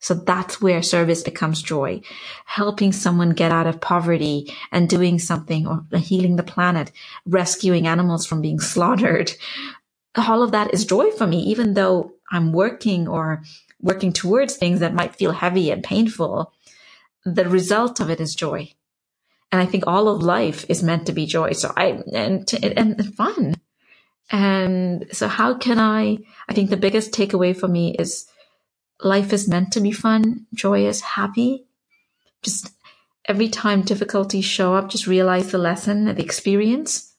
So that's where service becomes joy. Helping someone get out of poverty and doing something or healing the planet, rescuing animals from being slaughtered. All of that is joy for me, even though I'm working or working towards things that might feel heavy and painful. The result of it is joy. And I think all of life is meant to be joy. So I, and, and, and fun. And so how can I, I think the biggest takeaway for me is life is meant to be fun, joyous, happy. Just every time difficulties show up, just realize the lesson, the experience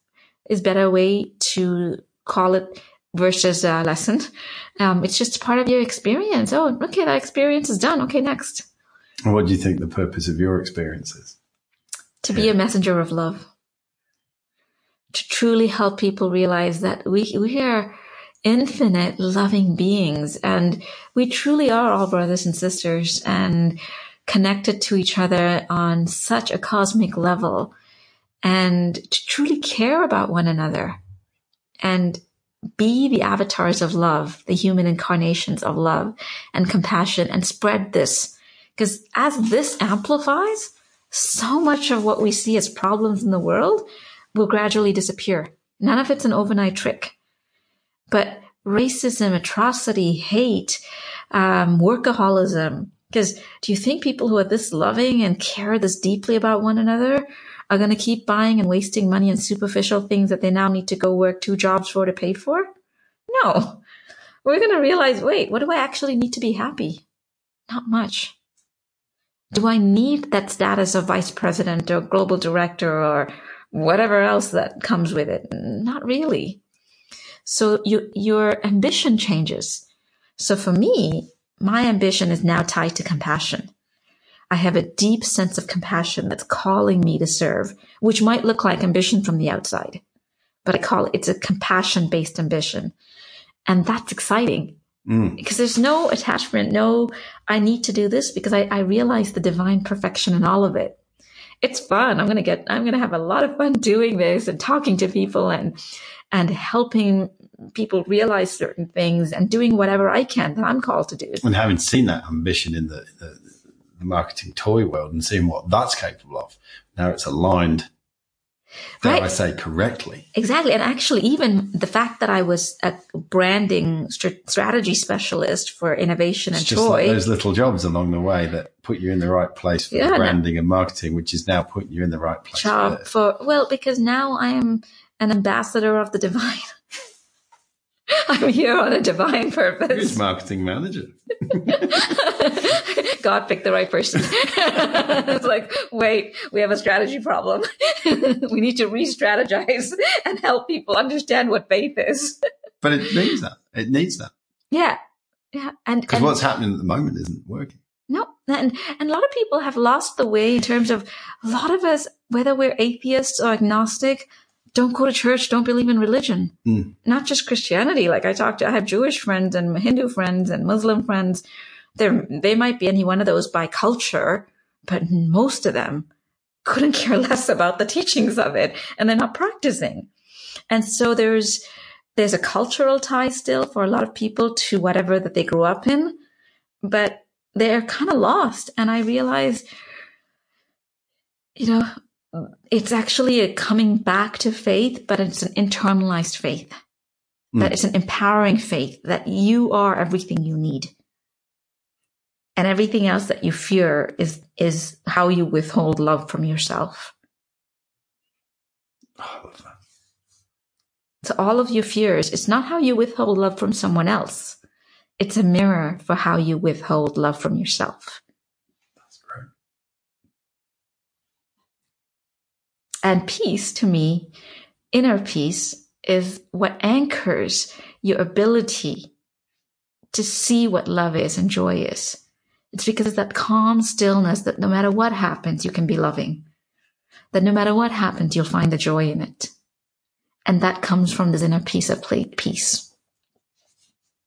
is better way to call it versus a lesson. Um, it's just part of your experience. Oh, okay, that experience is done. Okay, next. And what do you think the purpose of your experience is? To be a messenger of love. To truly help people realize that we, we are infinite loving beings and we truly are all brothers and sisters and connected to each other on such a cosmic level and to truly care about one another and be the avatars of love, the human incarnations of love and compassion and spread this. Because as this amplifies, so much of what we see as problems in the world will gradually disappear. None of it's an overnight trick. But racism, atrocity, hate, um, workaholism, because do you think people who are this loving and care this deeply about one another are going to keep buying and wasting money on superficial things that they now need to go work two jobs for to pay for? No. We're going to realize, wait, what do I actually need to be happy? Not much. Do I need that status of vice president or global director or whatever else that comes with it? Not really. So you, your ambition changes. So for me, my ambition is now tied to compassion. I have a deep sense of compassion that's calling me to serve, which might look like ambition from the outside, but I call it, it's a compassion based ambition. And that's exciting Mm. because there's no attachment, no, I need to do this because I, I realize the divine perfection in all of it. It's fun. I'm going to get, I'm going to have a lot of fun doing this and talking to people and, and helping people realize certain things and doing whatever I can that I'm called to do. And having seen that ambition in the, the, the marketing toy world and seeing what that's capable of, now it's aligned Dare right. I say correctly? Exactly. And actually, even the fact that I was a branding st- strategy specialist for innovation it's and just. Like those little jobs along the way that put you in the right place for yeah, branding no. and marketing, which is now putting you in the right place. Job for, for well, because now I am an ambassador of the divine. I'm here on a divine purpose. Who's marketing manager? God picked the right person. it's like, wait, we have a strategy problem. we need to re-strategize and help people understand what faith is. but it needs that. It needs that. Yeah. Yeah. And because what's happening at the moment isn't working. No. And, and a lot of people have lost the way in terms of a lot of us, whether we're atheists or agnostic, don't go to church, don't believe in religion. Mm. Not just Christianity. Like I talked to, I have Jewish friends and Hindu friends and Muslim friends. They're, they might be any one of those by culture, but most of them couldn't care less about the teachings of it and they're not practicing. And so there's, there's a cultural tie still for a lot of people to whatever that they grew up in, but they're kind of lost. And I realize, you know, it's actually a coming back to faith, but it's an internalized faith. Mm. That it's an empowering faith that you are everything you need. And everything else that you fear is, is how you withhold love from yourself. Oh, so all of your fears, it's not how you withhold love from someone else. It's a mirror for how you withhold love from yourself. And peace to me, inner peace is what anchors your ability to see what love is and joy is. It's because it's that calm stillness that no matter what happens, you can be loving. That no matter what happens, you'll find the joy in it. And that comes from this inner peace of peace.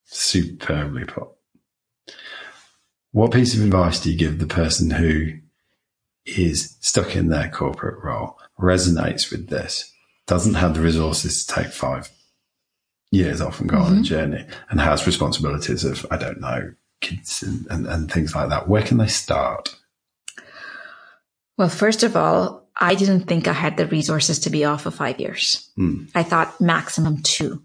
Superbly put. What piece of advice do you give the person who is stuck in their corporate role resonates with this, doesn't have the resources to take five years off and go mm-hmm. on a journey and has responsibilities of, I don't know, kids and, and, and things like that, where can they start? Well, first of all, I didn't think I had the resources to be off for five years. Mm. I thought maximum two.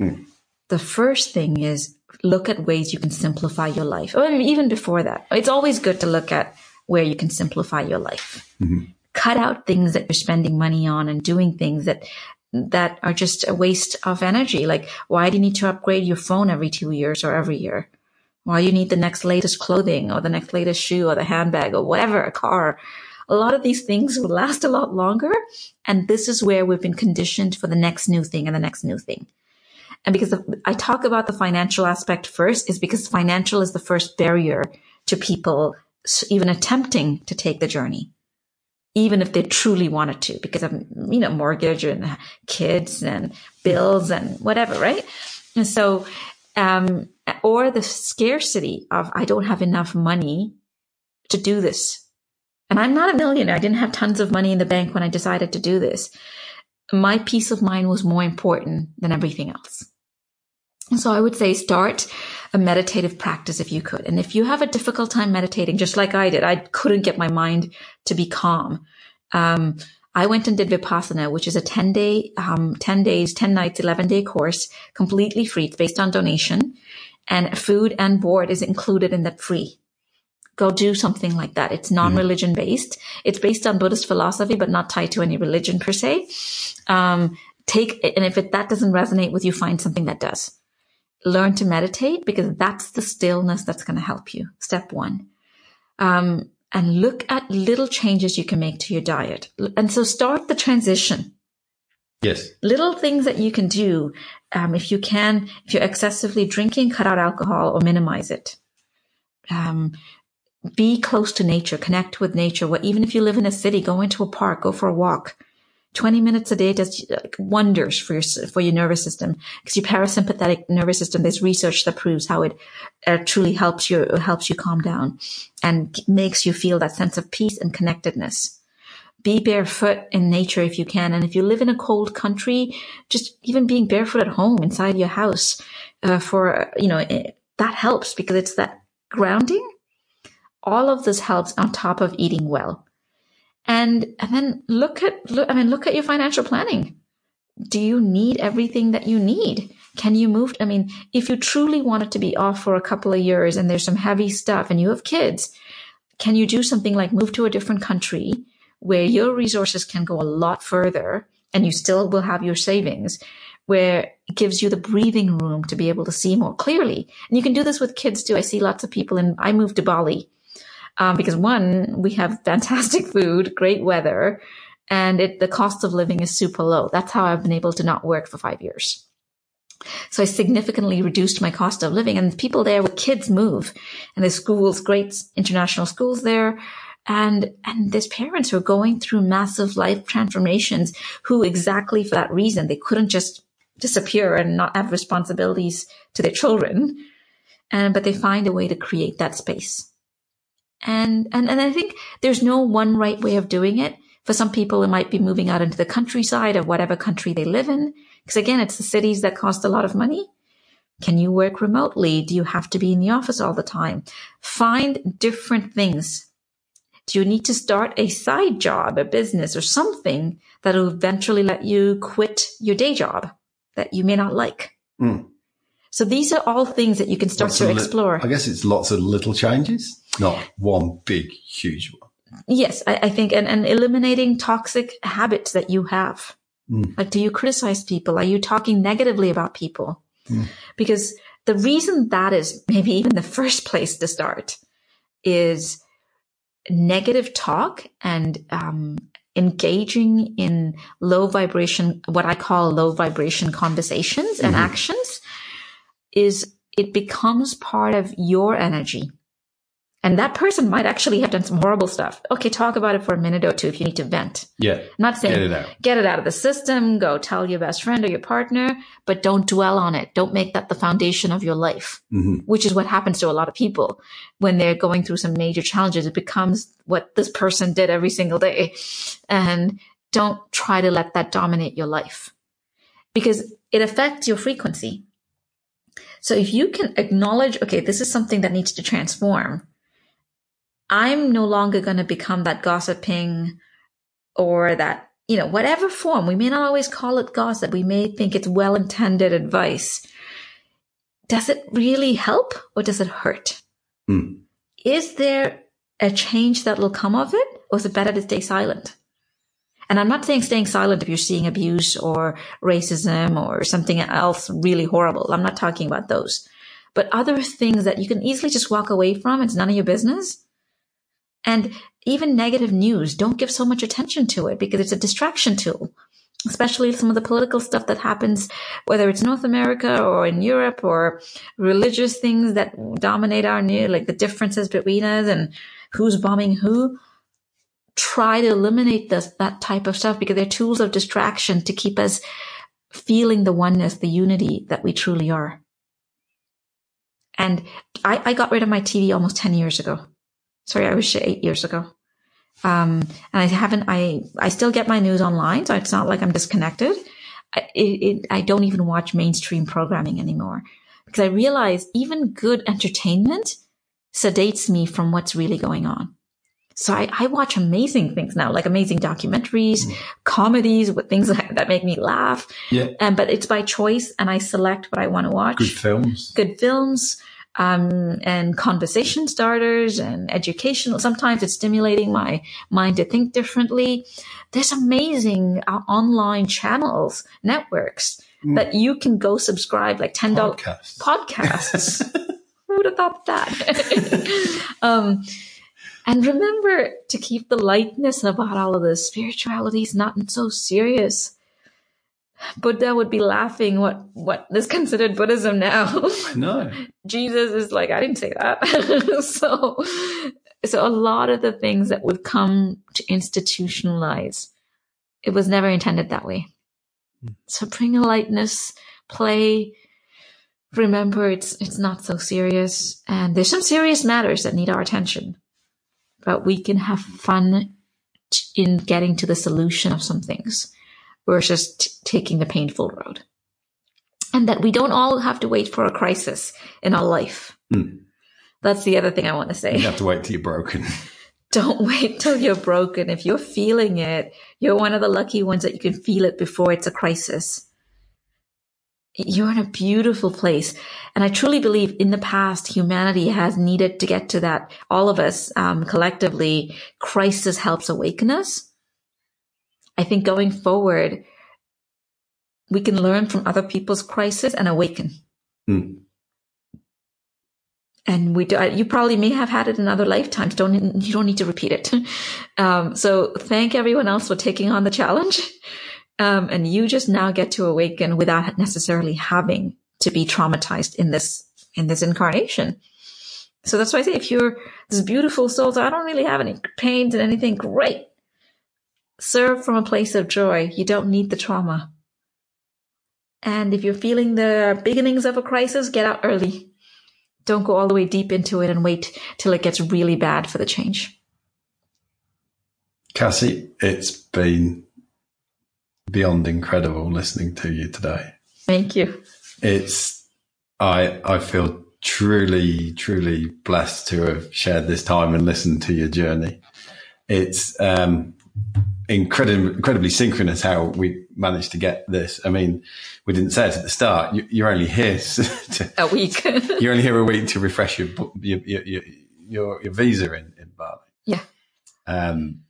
Mm. The first thing is look at ways you can simplify your life. I mean, even before that, it's always good to look at where you can simplify your life. Mm-hmm cut out things that you're spending money on and doing things that that are just a waste of energy. Like, why do you need to upgrade your phone every two years or every year? Why you need the next latest clothing or the next latest shoe or the handbag or whatever, a car. A lot of these things will last a lot longer. And this is where we've been conditioned for the next new thing and the next new thing. And because I talk about the financial aspect first is because financial is the first barrier to people even attempting to take the journey even if they truly wanted to because of, you know, mortgage and kids and bills and whatever, right? And so, um, or the scarcity of, I don't have enough money to do this. And I'm not a millionaire. I didn't have tons of money in the bank when I decided to do this. My peace of mind was more important than everything else. So I would say start a meditative practice if you could. And if you have a difficult time meditating, just like I did, I couldn't get my mind to be calm. Um, I went and did Vipassana, which is a 10 day, um, 10 days, 10 nights, 11 day course, completely free. It's based on donation and food and board is included in that free. Go do something like that. It's non-religion based. It's based on Buddhist philosophy, but not tied to any religion per se. Um, take, and if it, that doesn't resonate with you, find something that does learn to meditate because that's the stillness that's going to help you. Step one. Um, and look at little changes you can make to your diet. And so start the transition. Yes. Little things that you can do. Um, if you can, if you're excessively drinking, cut out alcohol or minimize it. Um, be close to nature, connect with nature. Even if you live in a city, go into a park, go for a walk. 20 minutes a day does wonders for your, for your nervous system because your parasympathetic nervous system, there's research that proves how it uh, truly helps you, helps you calm down and makes you feel that sense of peace and connectedness. Be barefoot in nature if you can. And if you live in a cold country, just even being barefoot at home inside your house uh, for, you know, it, that helps because it's that grounding. All of this helps on top of eating well. And, and then look at, look, I mean, look at your financial planning. Do you need everything that you need? Can you move? I mean, if you truly want it to be off for a couple of years and there's some heavy stuff and you have kids, can you do something like move to a different country where your resources can go a lot further and you still will have your savings where it gives you the breathing room to be able to see more clearly. And you can do this with kids too. I see lots of people and I moved to Bali um, because one, we have fantastic food, great weather, and it, the cost of living is super low. That's how I've been able to not work for five years. So I significantly reduced my cost of living and people there with kids move and there's schools, great international schools there. And, and there's parents who are going through massive life transformations who exactly for that reason, they couldn't just disappear and not have responsibilities to their children. And, but they mm. find a way to create that space. And, and, and I think there's no one right way of doing it. For some people, it might be moving out into the countryside of whatever country they live in. Because again, it's the cities that cost a lot of money. Can you work remotely? Do you have to be in the office all the time? Find different things do you need to start a side job, a business or something that will eventually let you quit your day job that you may not like? Mm. So these are all things that you can start lots to explore. Li- I guess it's lots of little changes, not one big, huge one. Yes, I, I think, and, and eliminating toxic habits that you have. Mm. Like, do you criticize people? Are you talking negatively about people? Mm. Because the reason that is maybe even the first place to start is negative talk and um, engaging in low vibration, what I call low vibration conversations mm-hmm. and actions is it becomes part of your energy. And that person might actually have done some horrible stuff. Okay, talk about it for a minute or two if you need to vent. Yeah. I'm not saying get it, out. get it out of the system, go tell your best friend or your partner, but don't dwell on it. Don't make that the foundation of your life, mm-hmm. which is what happens to a lot of people when they're going through some major challenges. It becomes what this person did every single day. And don't try to let that dominate your life because it affects your frequency. So if you can acknowledge, okay, this is something that needs to transform I'm no longer going to become that gossiping or that, you know, whatever form. We may not always call it gossip. We may think it's well intended advice. Does it really help or does it hurt? Mm. Is there a change that will come of it or is it better to stay silent? And I'm not saying staying silent if you're seeing abuse or racism or something else really horrible. I'm not talking about those. But other things that you can easily just walk away from, it's none of your business. And even negative news, don't give so much attention to it because it's a distraction tool, especially some of the political stuff that happens, whether it's North America or in Europe or religious things that dominate our news, like the differences between us and who's bombing who. Try to eliminate this, that type of stuff because they're tools of distraction to keep us feeling the oneness, the unity that we truly are. And I, I got rid of my TV almost 10 years ago sorry, I was eight years ago. Um, and I haven't, I, I still get my news online. So it's not like I'm disconnected. I, it, it, I don't even watch mainstream programming anymore because I realize even good entertainment sedates me from what's really going on. So I, I watch amazing things now, like amazing documentaries, mm. comedies with things that, that make me laugh. Yeah. And, but it's by choice and I select what I want to watch. Good films. Good films um, and conversation starters and educational. Sometimes it's stimulating my mind to think differently. There's amazing uh, online channels, networks mm. that you can go subscribe, like ten dollars podcasts. podcasts. Who would have thought that? um, and remember to keep the lightness about all of this. Spirituality is not so serious. Buddha would be laughing what what is considered Buddhism now. No. Jesus is like, I didn't say that. so so a lot of the things that would come to institutionalize, it was never intended that way. Mm. So bring a lightness, play, remember it's it's not so serious and there's some serious matters that need our attention. But we can have fun in getting to the solution of some things versus t- taking the painful road. And that we don't all have to wait for a crisis in our life. Mm. That's the other thing I want to say. You have to wait till you're broken. Don't wait till you're broken. If you're feeling it, you're one of the lucky ones that you can feel it before it's a crisis. You're in a beautiful place. And I truly believe in the past, humanity has needed to get to that. All of us, um, collectively, crisis helps awaken us. I think going forward, we can learn from other people's crisis and awaken. Mm and we do, you probably may have had it in other lifetimes. Don't you don't need to repeat it. Um, so thank everyone else for taking on the challenge, um, and you just now get to awaken without necessarily having to be traumatized in this in this incarnation. So that's why I say if you're this beautiful soul, so I don't really have any pains and anything, great. Serve from a place of joy. You don't need the trauma. And if you're feeling the beginnings of a crisis, get out early don't go all the way deep into it and wait till it gets really bad for the change. Cassie, it's been beyond incredible listening to you today. Thank you. It's I I feel truly truly blessed to have shared this time and listened to your journey. It's um incredibly, incredibly synchronous how we managed to get this. I mean, we didn't say it at the start. You, are only here to, a week. you're only here a week to refresh your your your, your, your visa in, in Bali. Yeah. Um,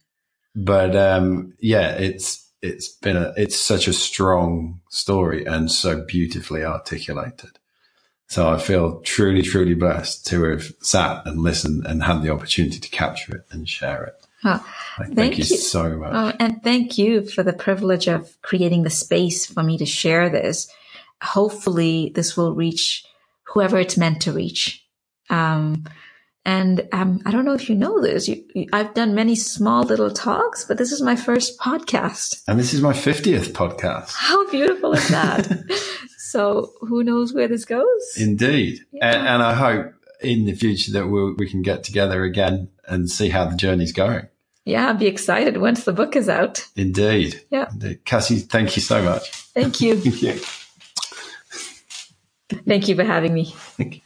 but um, yeah, it's it's been a it's such a strong story and so beautifully articulated. So I feel truly, truly blessed to have sat and listened and had the opportunity to capture it and share it. Oh, thank, thank you, you, so much. Oh, and thank you for the privilege of creating the space for me to share this. Hopefully, this will reach whoever it's meant to reach. Um, and um, I don't know if you know this. You, you, I've done many small little talks, but this is my first podcast. And this is my 50th podcast. How beautiful is that? so who knows where this goes? Indeed. Yeah. And, and, I hope in the future that we'll, we can get together again and see how the journey's going. Yeah, I'll be excited once the book is out. Indeed. Yeah. Indeed. Cassie, thank you so much. Thank you. thank you. Thank you for having me. Thank you.